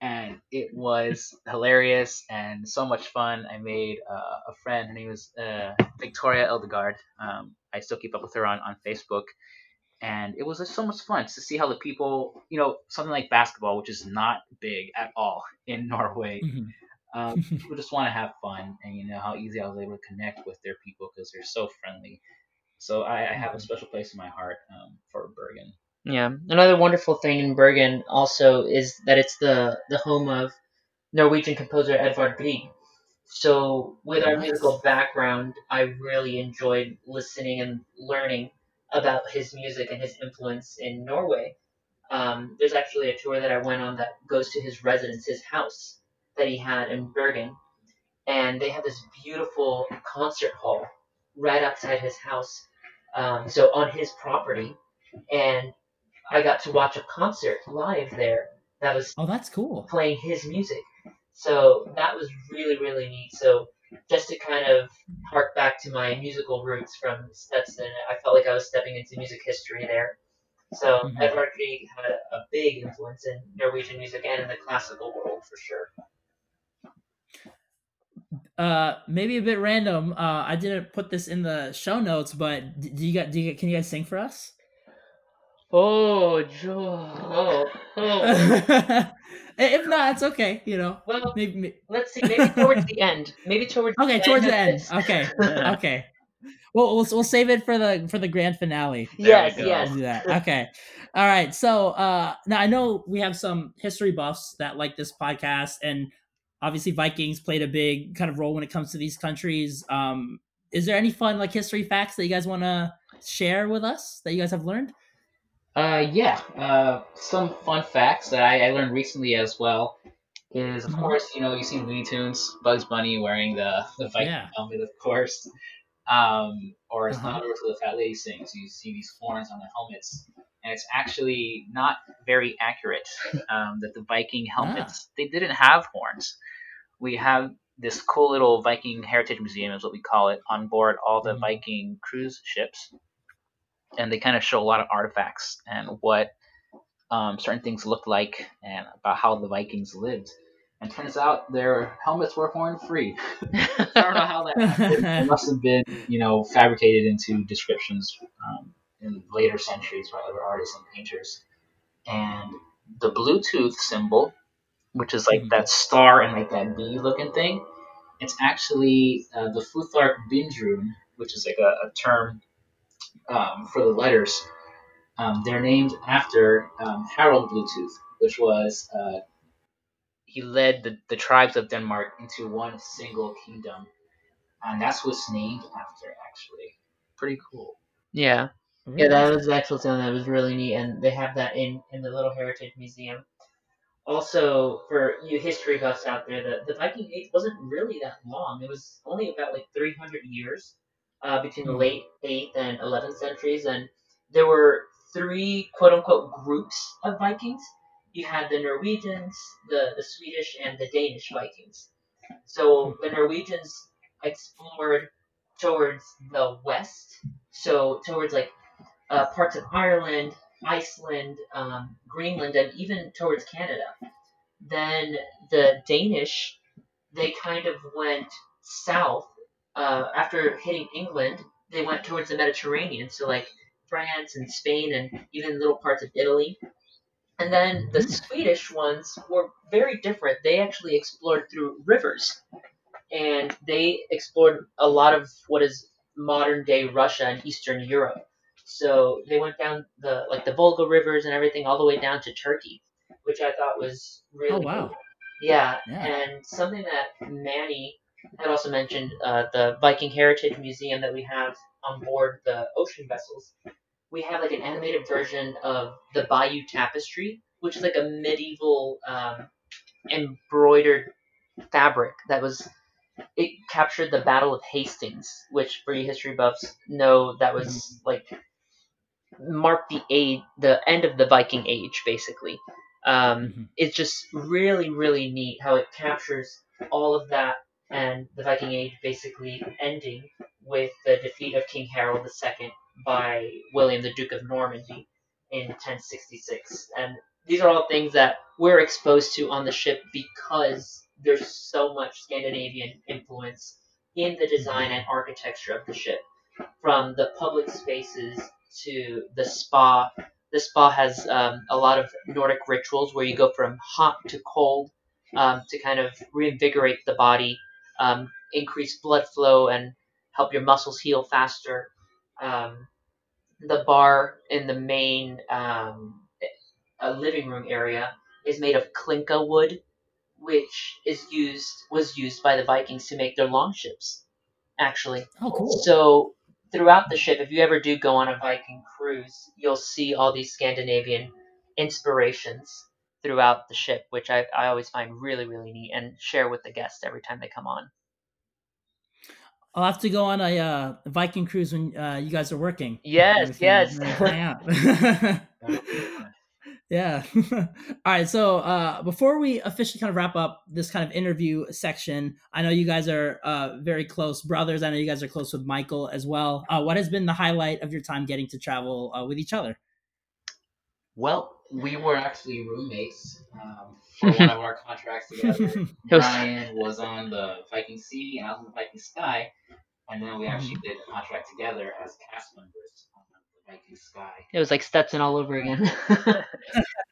Speaker 4: And it was *laughs* hilarious and so much fun. I made uh, a friend. Her name was uh, Victoria Eldegard. Um, I still keep up with her on, on Facebook. And it was just so much fun to see how the people, you know, something like basketball, which is not big at all in Norway,
Speaker 1: Mhm.
Speaker 4: um, *laughs* people just want to have fun, and you know how easy I was able to connect with their people because they're so friendly. So I, I have a special place in my heart um, for Bergen.
Speaker 3: Yeah. Another wonderful thing in Bergen also is that it's the the home of Norwegian composer Edvard Grieg. So with our musical background, I really enjoyed listening and learning about his music and his influence in Norway. Um, there's actually a tour that I went on that goes to his residence, his house that he had in Bergen, and they have this beautiful concert hall right outside his house. Um, so on his property, and I got to watch a concert live there that was
Speaker 1: Oh, that's cool.
Speaker 3: playing his music. So that was really, really neat. So just to kind of hark back to my musical roots from Stetson, I felt like I was stepping into music history there. So
Speaker 1: Mhm.
Speaker 3: Edvard Grieg had a, a big influence in Norwegian music and in the classical world for sure.
Speaker 1: Uh, maybe a bit random. Uh, I didn't put this in the show notes, but do you got? Do you can you guys sing for us?
Speaker 3: Oh, Joe. Oh, oh. *laughs*
Speaker 1: if not, it's okay. You know,
Speaker 3: Well,
Speaker 1: maybe. may-
Speaker 3: let's see. Maybe towards the end. Maybe towards
Speaker 1: Okay,
Speaker 3: the
Speaker 1: towards
Speaker 3: end
Speaker 1: the end.
Speaker 3: this.
Speaker 1: Okay, *laughs* okay. Well, we'll we'll save it for the for the grand finale.
Speaker 3: yes, yes.
Speaker 1: We'll do that. Okay. All right. So uh now I know we have some history buffs that like this podcast and obviously Vikings played a big kind of role when it comes to these countries. Um is there any fun like history facts that you guys want to share with us that you guys have learned?
Speaker 4: Uh, yeah. Uh, some fun facts that I, I learned recently as well is, of
Speaker 1: Mhm.
Speaker 4: course, you know, you've seen Looney Tunes, Bugs Bunny wearing the the Viking
Speaker 1: Yeah.
Speaker 4: helmet, of course. Um, or as
Speaker 1: Uh-huh.
Speaker 4: uh the Fat Lady sings, you see these horns on the helmets, and it's actually not very accurate. *laughs* Um, that the Viking helmets they didn't have horns. We have this cool little Viking heritage museum, is what we call it, on board all the
Speaker 1: Mhm.
Speaker 4: Viking cruise ships, and they kind of show a lot of artifacts and what um, certain things looked like and about how the Vikings lived. And turns out their helmets were horn free. *laughs* I don't know how that happened. *laughs* It must have been, you know, fabricated into descriptions um, in later centuries by other artists and painters. And the Bluetooth symbol, which is like
Speaker 1: Mhm.
Speaker 4: that star and like that bee looking thing, it's actually uh, the Futhark Bindrun, which is like a, a term um, for the letters. Um, they're named after um, Harold Bluetooth, which was uh, he led the, the tribes of Denmark into one single kingdom, and that's what's named after. Actually, pretty cool.
Speaker 3: Yeah. Yeah, that was actually something that was really neat, and they have that in in the little heritage museum. Also, for you history buffs out there, the, the Viking Age wasn't really that long. It was only about like 300 years uh, between the
Speaker 1: Hmm.
Speaker 3: late 8th and 11th centuries, and there were three quote unquote groups of Vikings. You had the Norwegians, the, the Swedish, and the Danish Vikings. So the Norwegians explored towards the west, so towards like uh, parts of Ireland, Iceland, um, Greenland, and even towards Canada. Then the Danish, they kind of went south uh, after hitting England. They went towards the Mediterranean, so like France and Spain, and even little parts of Italy. And then the Swedish ones were very different. They actually explored through rivers, and they explored a lot of what is modern day Russia and Eastern Europe. So they went down the like the Volga rivers and everything all the way down to Turkey, which I thought was really
Speaker 1: Oh, wow.
Speaker 3: cool. Yeah,
Speaker 1: Yeah.
Speaker 3: and something that Manny had also mentioned uh, the Viking Heritage Museum that we have on board the ocean vessels. We have like an animated version of the Bayeux Tapestry, which is like a medieval um, embroidered fabric that was it captured the Battle of Hastings, which for you history buffs know that was like marked the age, the end of the Viking Age, basically. Um,
Speaker 1: Mhm.
Speaker 3: It's just really, really neat how it captures all of that and the Viking Age basically ending with the defeat of King Harold II by William the Duke of Normandy in 1066. And these are all things that we're exposed to on the ship because there's so much Scandinavian influence in the design and architecture of the ship. From the public spaces to the spa. The spa has um, a lot of Nordic rituals where you go from hot to cold um, to kind of reinvigorate the body, um, increase blood flow, and help your muscles heal faster. Um, the bar in the main um, living room area is made of clinker wood, which is used was used by the Vikings to make their longships. Actually,
Speaker 1: Oh, cool.
Speaker 3: so throughout the ship, if you ever do go on a Viking cruise, you'll see all these Scandinavian inspirations throughout the ship, which I, I always find really, really neat and share with the guests every time they come on.
Speaker 1: I'll have to go on a uh, Viking cruise when uh, you guys are working.
Speaker 3: Yes, yes. *laughs*
Speaker 1: yeah. *laughs* All right. So uh, before we officially kind of wrap up this kind of interview section, I know you guys are uh, very close brothers. I know you guys are close with Michael as well. Uh, what has been the highlight of your time getting to travel uh, with each other?
Speaker 4: Well, we were actually roommates um, for one of our contracts together. *laughs*
Speaker 3: Was-
Speaker 4: was on the Viking Sea and I was on the Viking Sky, and then we actually did a contract together as cast members Sky.
Speaker 3: It was like Stetson all over again. *laughs*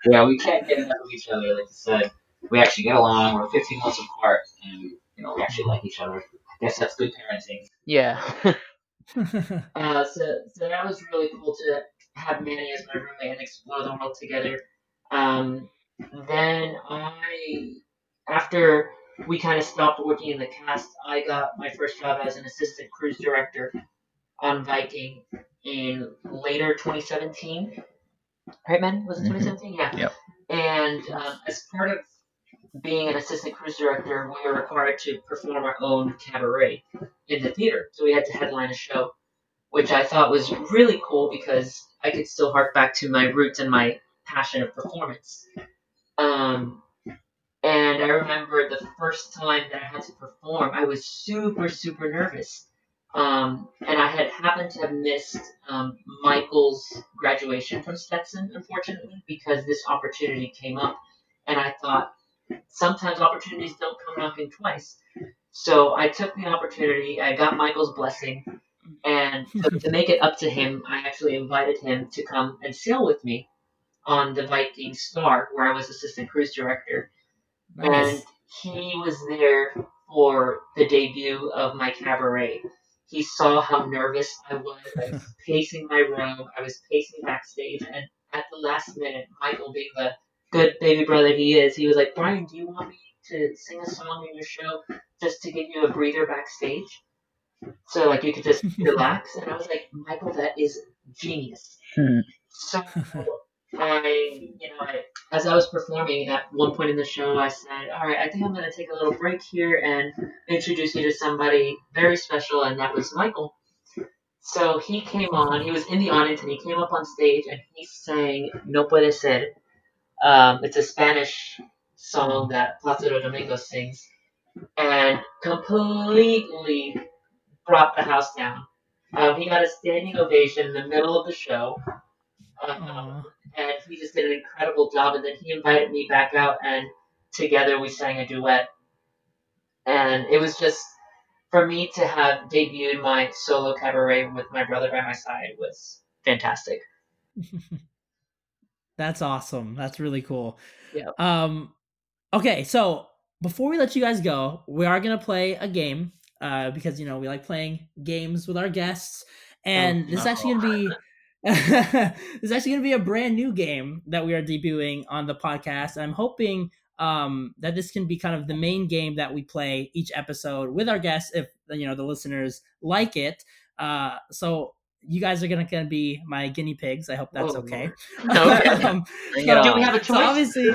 Speaker 4: Yeah, we can't get enough of each other. Like you said, we actually get along. We're 15 months apart, and you know we actually like each other. I guess that's good parenting.
Speaker 3: yeah. *laughs* Uh, so, so that was really cool to have Manny as my roommate and explore the world together. Um, then I, after we kind of stopped working in the cast, I got my first job as an assistant cruise director on Viking in later 2017. Right, man? Was it
Speaker 4: Mhm.
Speaker 3: 2017? Yeah.
Speaker 4: Yep.
Speaker 3: And um, as part of being an assistant cruise director, we were required to perform our own cabaret in the theater. So we had to headline a show, which I thought was really cool because I could still hark back to my roots and my passion of performance. Um, and I remember the first time that I had to perform, I was super, super nervous. Um, and I had happened to have missed um, Michael's graduation from Stetson, unfortunately, because this opportunity came up. And I thought, sometimes opportunities don't come knocking twice. So I took the opportunity, I got Michael's blessing, and *laughs* to, to make it up to him, I actually invited him to come and sail with me on the Viking Star, where I was assistant cruise director. And he was there for the debut of my cabaret. He saw how nervous I was. I was *laughs* pacing my room. I was pacing backstage, and at the last minute, Michael, being the good baby brother he is, he was like, "Brian, do you want me to sing a song in your show just to give you a breather backstage?" So like you could just *laughs* relax, and I was like, Michael, that is genius. Hmm. so I, you know, I, as I was performing at one point in the show, I said, "All right, I think I'm going to take a little break here and introduce you to somebody very special," and that was Michael. So he came on. He was in the audience, and he came up on stage, and he sang "No Puede Ser." Um, it's a Spanish song that Placido Domingo sings, and completely brought the house down. Um, he got a standing ovation in the middle of the show. And he just did an incredible job. And then he invited me back out, and together we sang a duet. And it was just for me to have debuted my solo cabaret with my brother by my side was fantastic. *laughs*
Speaker 1: That's awesome. That's really cool.
Speaker 3: Yeah.
Speaker 1: Um okay, so before we let you guys go, we are going to play a game uh because you know, we like playing games with our guests and
Speaker 3: Oh,
Speaker 1: this is actually going to be this is actually going to be a brand new game that we are debuting on the podcast. I'm hoping um, that this can be kind of the main game that we play each episode with our guests if you know the listeners like it. Uh, so you guys are gonna, gonna be my guinea pigs. I hope that's
Speaker 3: Oh,
Speaker 1: okay. *laughs*
Speaker 3: Okay.
Speaker 1: um, so-
Speaker 3: Do we have a
Speaker 1: so
Speaker 3: choice?
Speaker 1: obviously,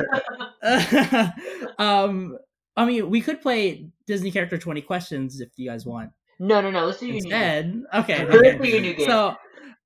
Speaker 1: *laughs* um, I mean, we could play Disney character twenty questions if you guys want.
Speaker 3: no, no, no. Let's do your new game.
Speaker 1: Instead, okay,
Speaker 3: Let's
Speaker 1: okay.
Speaker 3: do your new game.
Speaker 1: So,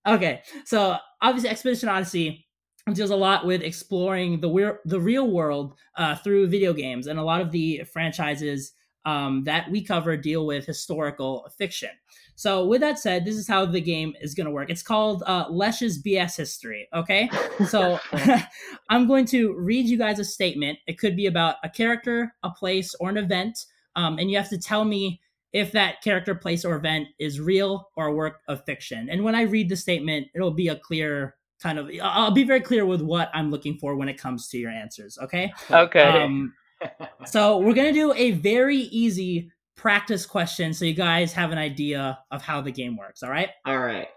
Speaker 1: okay, so obviously, Expedition Odyssey deals a lot with exploring the weir- the real world uh, through video games, and a lot of the franchises um, that we cover deal with historical fiction. So, with that said, this is how the game is going to work. It's called uh, Lesz's BS History. Okay, so *laughs* *laughs* I'm going to read you guys a statement. It could be about a character, a place, or an event, um, and you have to tell me if that character, place, or event is real or a work of fiction. And when I read the statement, it'll be a clear kind of. I'll be very clear with what I'm looking for when it comes to your answers. Okay.
Speaker 3: okay.
Speaker 1: Um, *laughs* so we're gonna do a very easy practice question, so you guys have an idea of how the game works. All right.
Speaker 3: All right.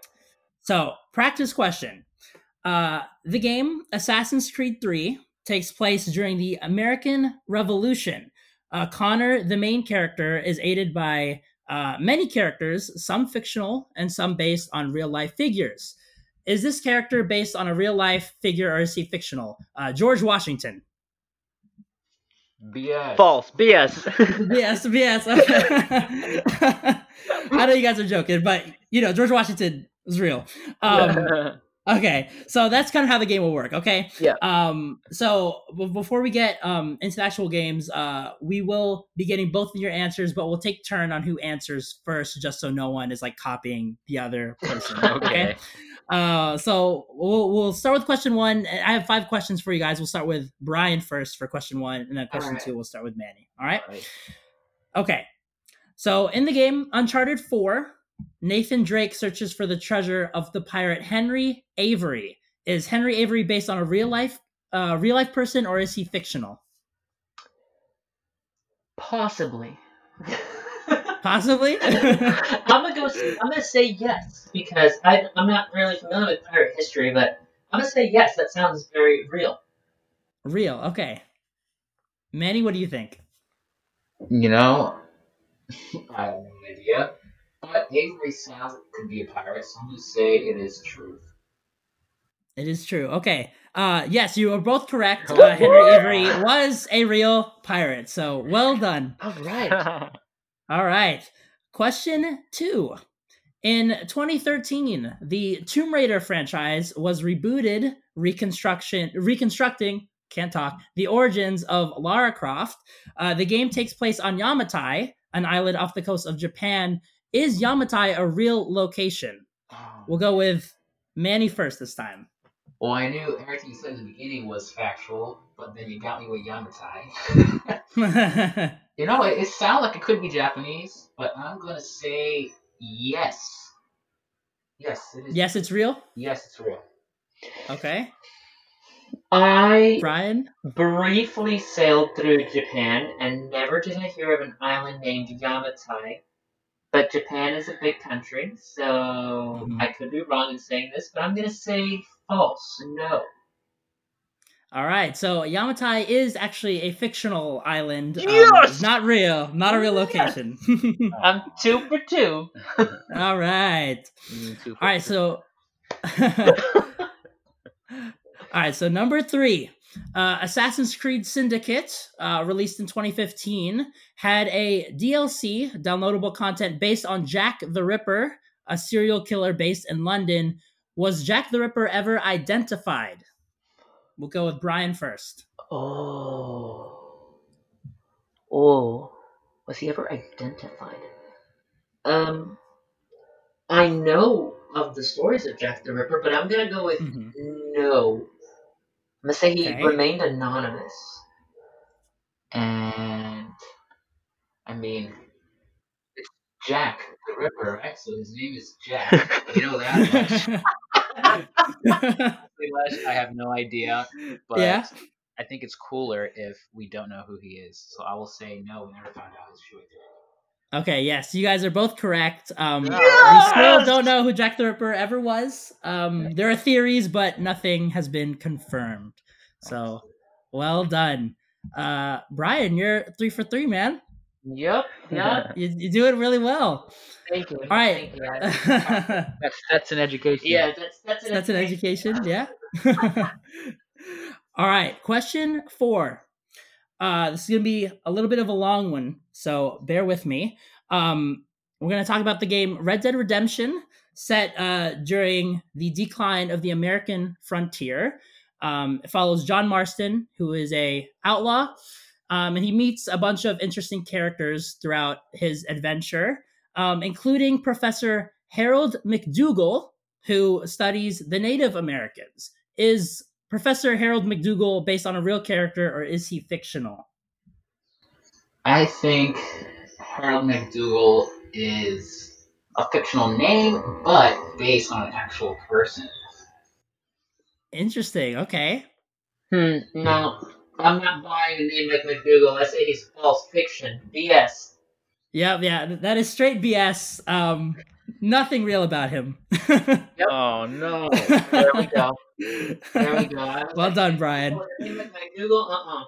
Speaker 1: So, practice question. Uh, the game Assassin's Creed 3 takes place during the American Revolution. Uh, Connor, the main character, is aided by uh, many characters, some fictional and some based on real life figures. Is this character based on a real life figure or is he fictional? Uh, George Washington.
Speaker 4: BS.
Speaker 3: False. BS.
Speaker 1: yes, yes. I know you guys are joking, but you know George Washington was real. Um, *laughs* Okay, so that's kind of how the game will work. Okay.
Speaker 3: Yeah.
Speaker 1: Um. So b- before we get um into the actual games, uh, we will be getting both of your answers, but we'll take turn on who answers first, just so no one is like copying the other person. *laughs*
Speaker 4: Okay.
Speaker 1: Uh. So we'll we'll start with question one. I have five questions for you guys. We'll start with Brian first for question one, and then question
Speaker 3: Alright.
Speaker 1: two we'll start with Manny. All right.
Speaker 4: Alright.
Speaker 1: Okay. So in the game Uncharted 4, Nathan Drake searches for the treasure of the pirate Henry Avery. Is Henry Avery based on a real life uh, real life person or is he fictional?
Speaker 3: Possibly.
Speaker 1: Possibly. *laughs* *laughs*
Speaker 3: I'm gonna go. s- I'm gonna say yes because I, I'm not really familiar with pirate history, but I'm gonna say yes. That sounds very real.
Speaker 1: real. Okay. Manny, what do you think?
Speaker 4: You know, *laughs* I have no idea. But Avery sounds like it could be a pirate, so I'm gonna say it is truth.
Speaker 1: It is true. Okay. Uh yes, you are both correct. Uh, Henry Avery was a real pirate. So, well done. *laughs*
Speaker 3: All right.
Speaker 1: All right. Question two. In 2013, the Tomb Raider franchise was rebooted, reconstruction, reconstructing, can't talk, the origins of Lara Croft. Uh, the game takes place on Yamatai, an island off the coast of Japan. Is Yamatai a real location? Oh, we'll go with Manny first this time.
Speaker 4: Well, I knew everything you said in the beginning was factual, but then you got me with Yamatai. *laughs* you know, it, it sounds like it could be Japanese, but I'm gonna say yes. Yes, it is.
Speaker 1: yes, it's real.
Speaker 4: Yes, it's real.
Speaker 1: Okay.
Speaker 3: I
Speaker 1: Brian?
Speaker 3: briefly sailed through Japan, and never did I hear of an island named Yamatai. But Japan is a big country, so
Speaker 1: Mhm.
Speaker 3: I could be wrong in saying this, but I'm gonna say false. No.
Speaker 1: All right, so Yamatai is actually a fictional island. Um,
Speaker 3: Yes!
Speaker 1: it's not real, not a real location. *laughs*
Speaker 3: I'm two for two.
Speaker 1: All right.
Speaker 4: Two
Speaker 1: All right, so *laughs* All right, so number 3. Uh, Assassin's Creed Syndicate, uh, released in 2015, had a DLC, downloadable content based on Jack the Ripper, a serial killer based in London. Was Jack the Ripper ever identified? We'll go with Brian first.
Speaker 3: Oh. Oh. Was he ever identified? Um, I know of the stories of Jack the Ripper, but I'm gonna go with
Speaker 1: Mhm.
Speaker 3: no. I'm gonna say he
Speaker 1: Okay.
Speaker 3: remained anonymous. And I mean,
Speaker 4: it's Jack the Ripper, right? So his name is Jack. *laughs* you know that *laughs* much.
Speaker 5: I have no idea, but
Speaker 1: yeah.
Speaker 5: I think it's cooler if we don't know who he is. So I will say no. We never found out his true identity.
Speaker 1: Okay, yes, you guys are both correct. Um, We still don't know who Jack the Ripper ever was. Um, there are theories, but nothing has been confirmed. So, well done. Uh, Brian, you're three for three, man.
Speaker 3: yep, yep. *laughs*
Speaker 1: You, you do it really well.
Speaker 3: Thank you.
Speaker 1: All right.
Speaker 3: Thank you. *laughs*
Speaker 5: That's that's an education.
Speaker 3: Yeah, that's that's an
Speaker 1: That's an education, yeah. *laughs* All right, question four. Uh, this is gonna be a little bit of a long one, so bear with me. Um, we're gonna talk about the game Red Dead Redemption, set uh, during the decline of the American frontier. Um, it follows John Marston, who is a outlaw, um, and he meets a bunch of interesting characters throughout his adventure, um, including Professor Harold McDougall, who studies the Native Americans. Is Professor Harold McDougall based on a real character or is he fictional?
Speaker 4: I think Harold McDougall is a fictional name, but based on an actual person.
Speaker 1: Interesting. Okay.
Speaker 3: Hmm. No, I'm not buying a name like McDougal. I say he's false fiction. BS.
Speaker 1: Yeah, yeah, that is straight BS. Um, nothing real about him. *laughs*
Speaker 5: Oh no.
Speaker 3: There we go. There we go.
Speaker 1: Well
Speaker 3: like,
Speaker 1: done, Brian.
Speaker 3: oh, a name like McDougal? Uh-uh.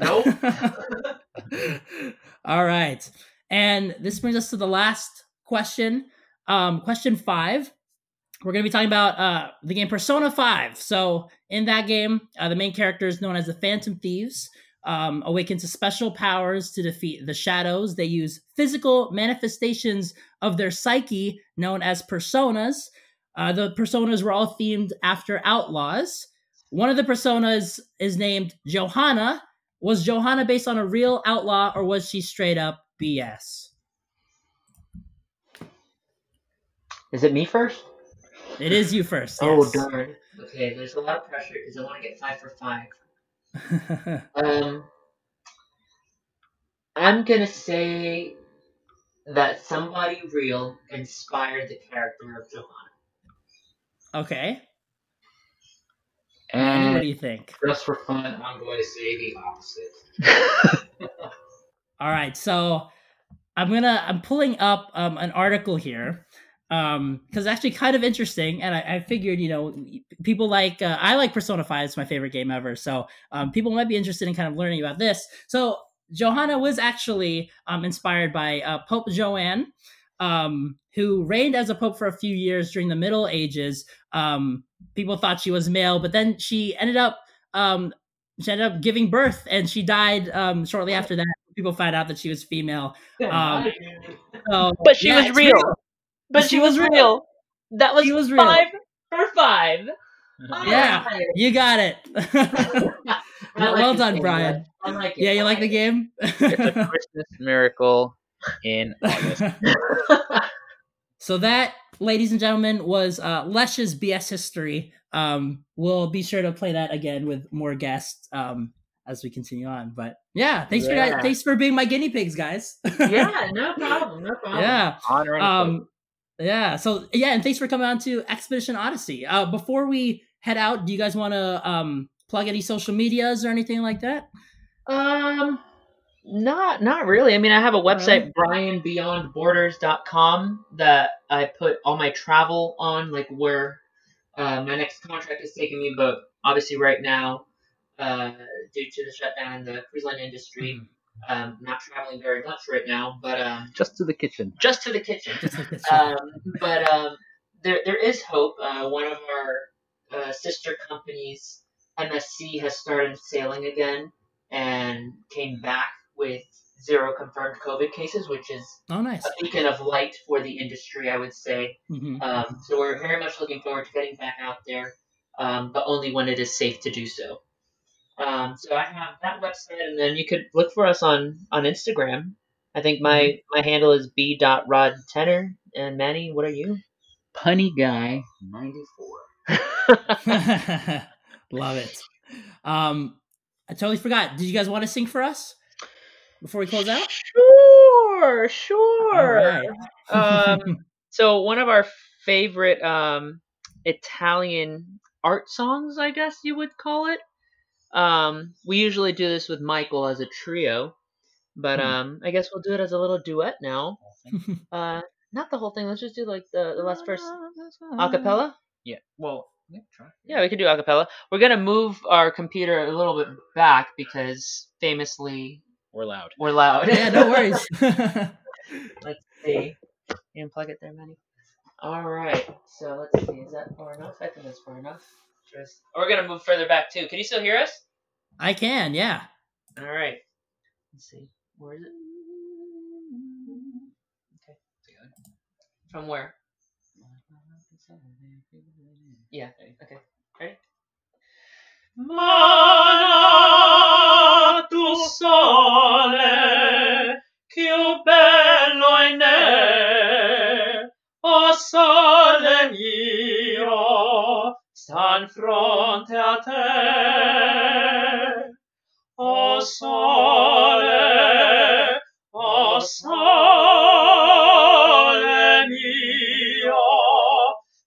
Speaker 3: Nope. *laughs*
Speaker 1: All right. And this brings us to the last question. Um, question five. We're going to be talking about uh, the game Persona 5. So, in that game, uh, the main character is known as the Phantom Thieves, um, awaken to special powers to defeat the shadows. They use physical manifestations of their psyche, known as personas. Uh, the personas were all themed after outlaws. One of the personas is named Johanna, was Johanna based on a real outlaw or was she straight up BS?
Speaker 3: Is it me first?
Speaker 1: It is you first.
Speaker 3: Oh, darn. Okay, there's a lot of pressure because I want to get five for five. Um, I'm gonna say that somebody real inspired the character of Johanna.
Speaker 1: okay. And what do you think?
Speaker 4: just for fun, I'm going to say the opposite. *laughs*
Speaker 1: All right, so I'm gonna I'm pulling up um, an article here um because it's actually kind of interesting and I, I figured you know people like uh, i like persona 5 it's my favorite game ever so um, people might be interested in kind of learning about this. So johanna was actually um, inspired by uh, pope joanne um, who reigned as a pope for a few years during the middle ages. Um, people thought she was male but then she ended up um, she ended up giving birth and she died um, shortly after that. People found out that she was female. Um, so,
Speaker 3: But she
Speaker 1: yeah,
Speaker 3: was
Speaker 1: it's
Speaker 3: real. But she, was, real. That was,
Speaker 1: She was real.
Speaker 3: five for five.
Speaker 1: Yeah.
Speaker 3: Alright.
Speaker 1: You got it. *laughs* Well,
Speaker 3: like
Speaker 1: well done,
Speaker 3: game,
Speaker 1: Brian.
Speaker 3: I like it.
Speaker 1: Yeah, you like the game?
Speaker 5: It's a Christmas miracle in *laughs* August. *laughs*
Speaker 1: so that, ladies and gentlemen, was uh, Lesz's BS history. Um, we'll be sure to play that again with more guests um, as we continue on. But yeah, thanks for that. Thanks for being my guinea pigs, guys.
Speaker 3: yeah, no problem. No problem.
Speaker 1: yeah.
Speaker 5: Honor and Um,
Speaker 1: yeah. So yeah, and thanks for coming on to Expedition Odyssey. Uh, before we head out, do you guys want to um plug any social medias or anything like that?
Speaker 3: Um, not not really. I mean, I have a website, brianbeyondborders.com, that I put all my travel on, like where uh, my next contract is taking me. But obviously, right now, uh, due to the shutdown in the cruise line industry. Um, not traveling very much right now, but um,
Speaker 5: Just to the kitchen.
Speaker 3: just to the kitchen.
Speaker 1: Just like this.
Speaker 3: um, but um, there, there is hope. Uh, one of our uh, sister companies, MSC, has started sailing again and came back with zero confirmed COVID cases, which is
Speaker 1: oh, nice.
Speaker 3: a beacon of light for the industry, I would say.
Speaker 1: hmm
Speaker 3: Um, so we're very much looking forward to getting back out there, um, but only when it is safe to do so. Um, so I have that website, and then you could look for us on on Instagram. I think my my handle is b dot rod tenor. And Manny, what are you?
Speaker 5: Punny guy, ninety four. *laughs*
Speaker 1: Love it. Um, I totally forgot. Did you guys want to sing for us before we close out?
Speaker 3: Sure, sure.
Speaker 1: All
Speaker 3: Um, *laughs* so one of our favorite um, Italian art songs, I guess you would call it. Um, we usually do this with Michael as a trio, but
Speaker 1: Hmm.
Speaker 3: um, I guess we'll do it as a little duet now. Uh, not the whole thing. Let's just do like the, the last verse *laughs* a cappella.
Speaker 5: Yeah. Well, yeah, try.
Speaker 3: Yeah, we could do a cappella. We're gonna move our computer a little bit back because famously
Speaker 5: We're loud.
Speaker 3: we're loud.
Speaker 1: yeah, no worries. *laughs*
Speaker 3: Let's see. You unplug it there, Manny. All right. So let's see. Is that far enough? I think that's far enough. Just. We're gonna move further back too. Can you still hear us?
Speaker 1: I can, yeah.
Speaker 3: All right. Let's see. Where is it? Okay. From where? Yeah. Okay. Ready? Mana tu sole, più bello in me, o sole fronte a te. O sole, o sole mio,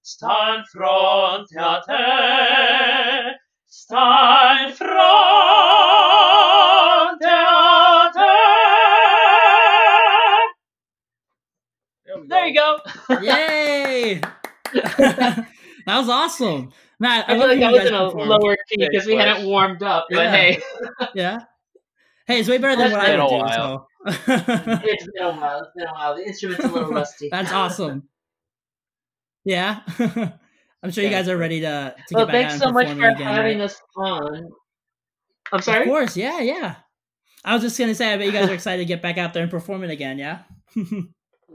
Speaker 3: sta in fronte a te, sta in fronte a te. There you go.
Speaker 1: Yay! *laughs* *laughs* that was awesome. Matt,
Speaker 3: I
Speaker 1: I,
Speaker 3: feel like
Speaker 1: when
Speaker 3: that was in a lower key because we hadn't warmed up, but
Speaker 1: Yeah.
Speaker 3: hey, *laughs*
Speaker 1: Yeah. Hey, it's way better than
Speaker 3: That's
Speaker 1: what I
Speaker 5: been a
Speaker 1: would do.
Speaker 5: while.
Speaker 1: So.
Speaker 3: it's been a while. It's been a while. The instrument's a little *laughs* rusty.
Speaker 1: That's awesome. Yeah. *laughs* I'm sure you guys are ready to, to
Speaker 3: Well,
Speaker 1: get back
Speaker 3: thanks
Speaker 1: out
Speaker 3: so
Speaker 1: and
Speaker 3: much
Speaker 1: performing
Speaker 3: for
Speaker 1: again.
Speaker 3: having
Speaker 1: right?
Speaker 3: us on. I'm sorry.
Speaker 1: Of course, yeah, yeah. I was just gonna say, I bet you guys are excited to get back out there and perform it again, yeah?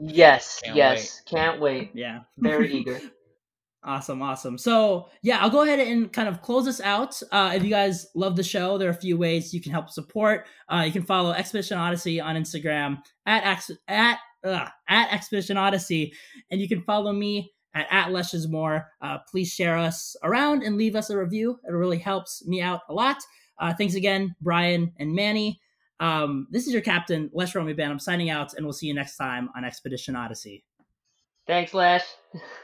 Speaker 3: Yes,
Speaker 5: Can't
Speaker 3: yes, can't wait.
Speaker 1: yeah.
Speaker 3: Very eager.
Speaker 1: Awesome, awesome. So yeah, I'll go ahead and kind of close this out. Uh, if you guys love the show, there are a few ways you can help support. Uh, you can follow Expedition Odyssey on Instagram at at uh, at Expedition Odyssey, and you can follow me at at Leshes More. Uh, please share us around and leave us a review. It really helps me out a lot. Uh, thanks again, Brian and Manny. Um, this is your captain, Lesz Romeo Banham. I'm signing out, and we'll see you next time on Expedition Odyssey.
Speaker 3: Thanks, Lesz. *laughs*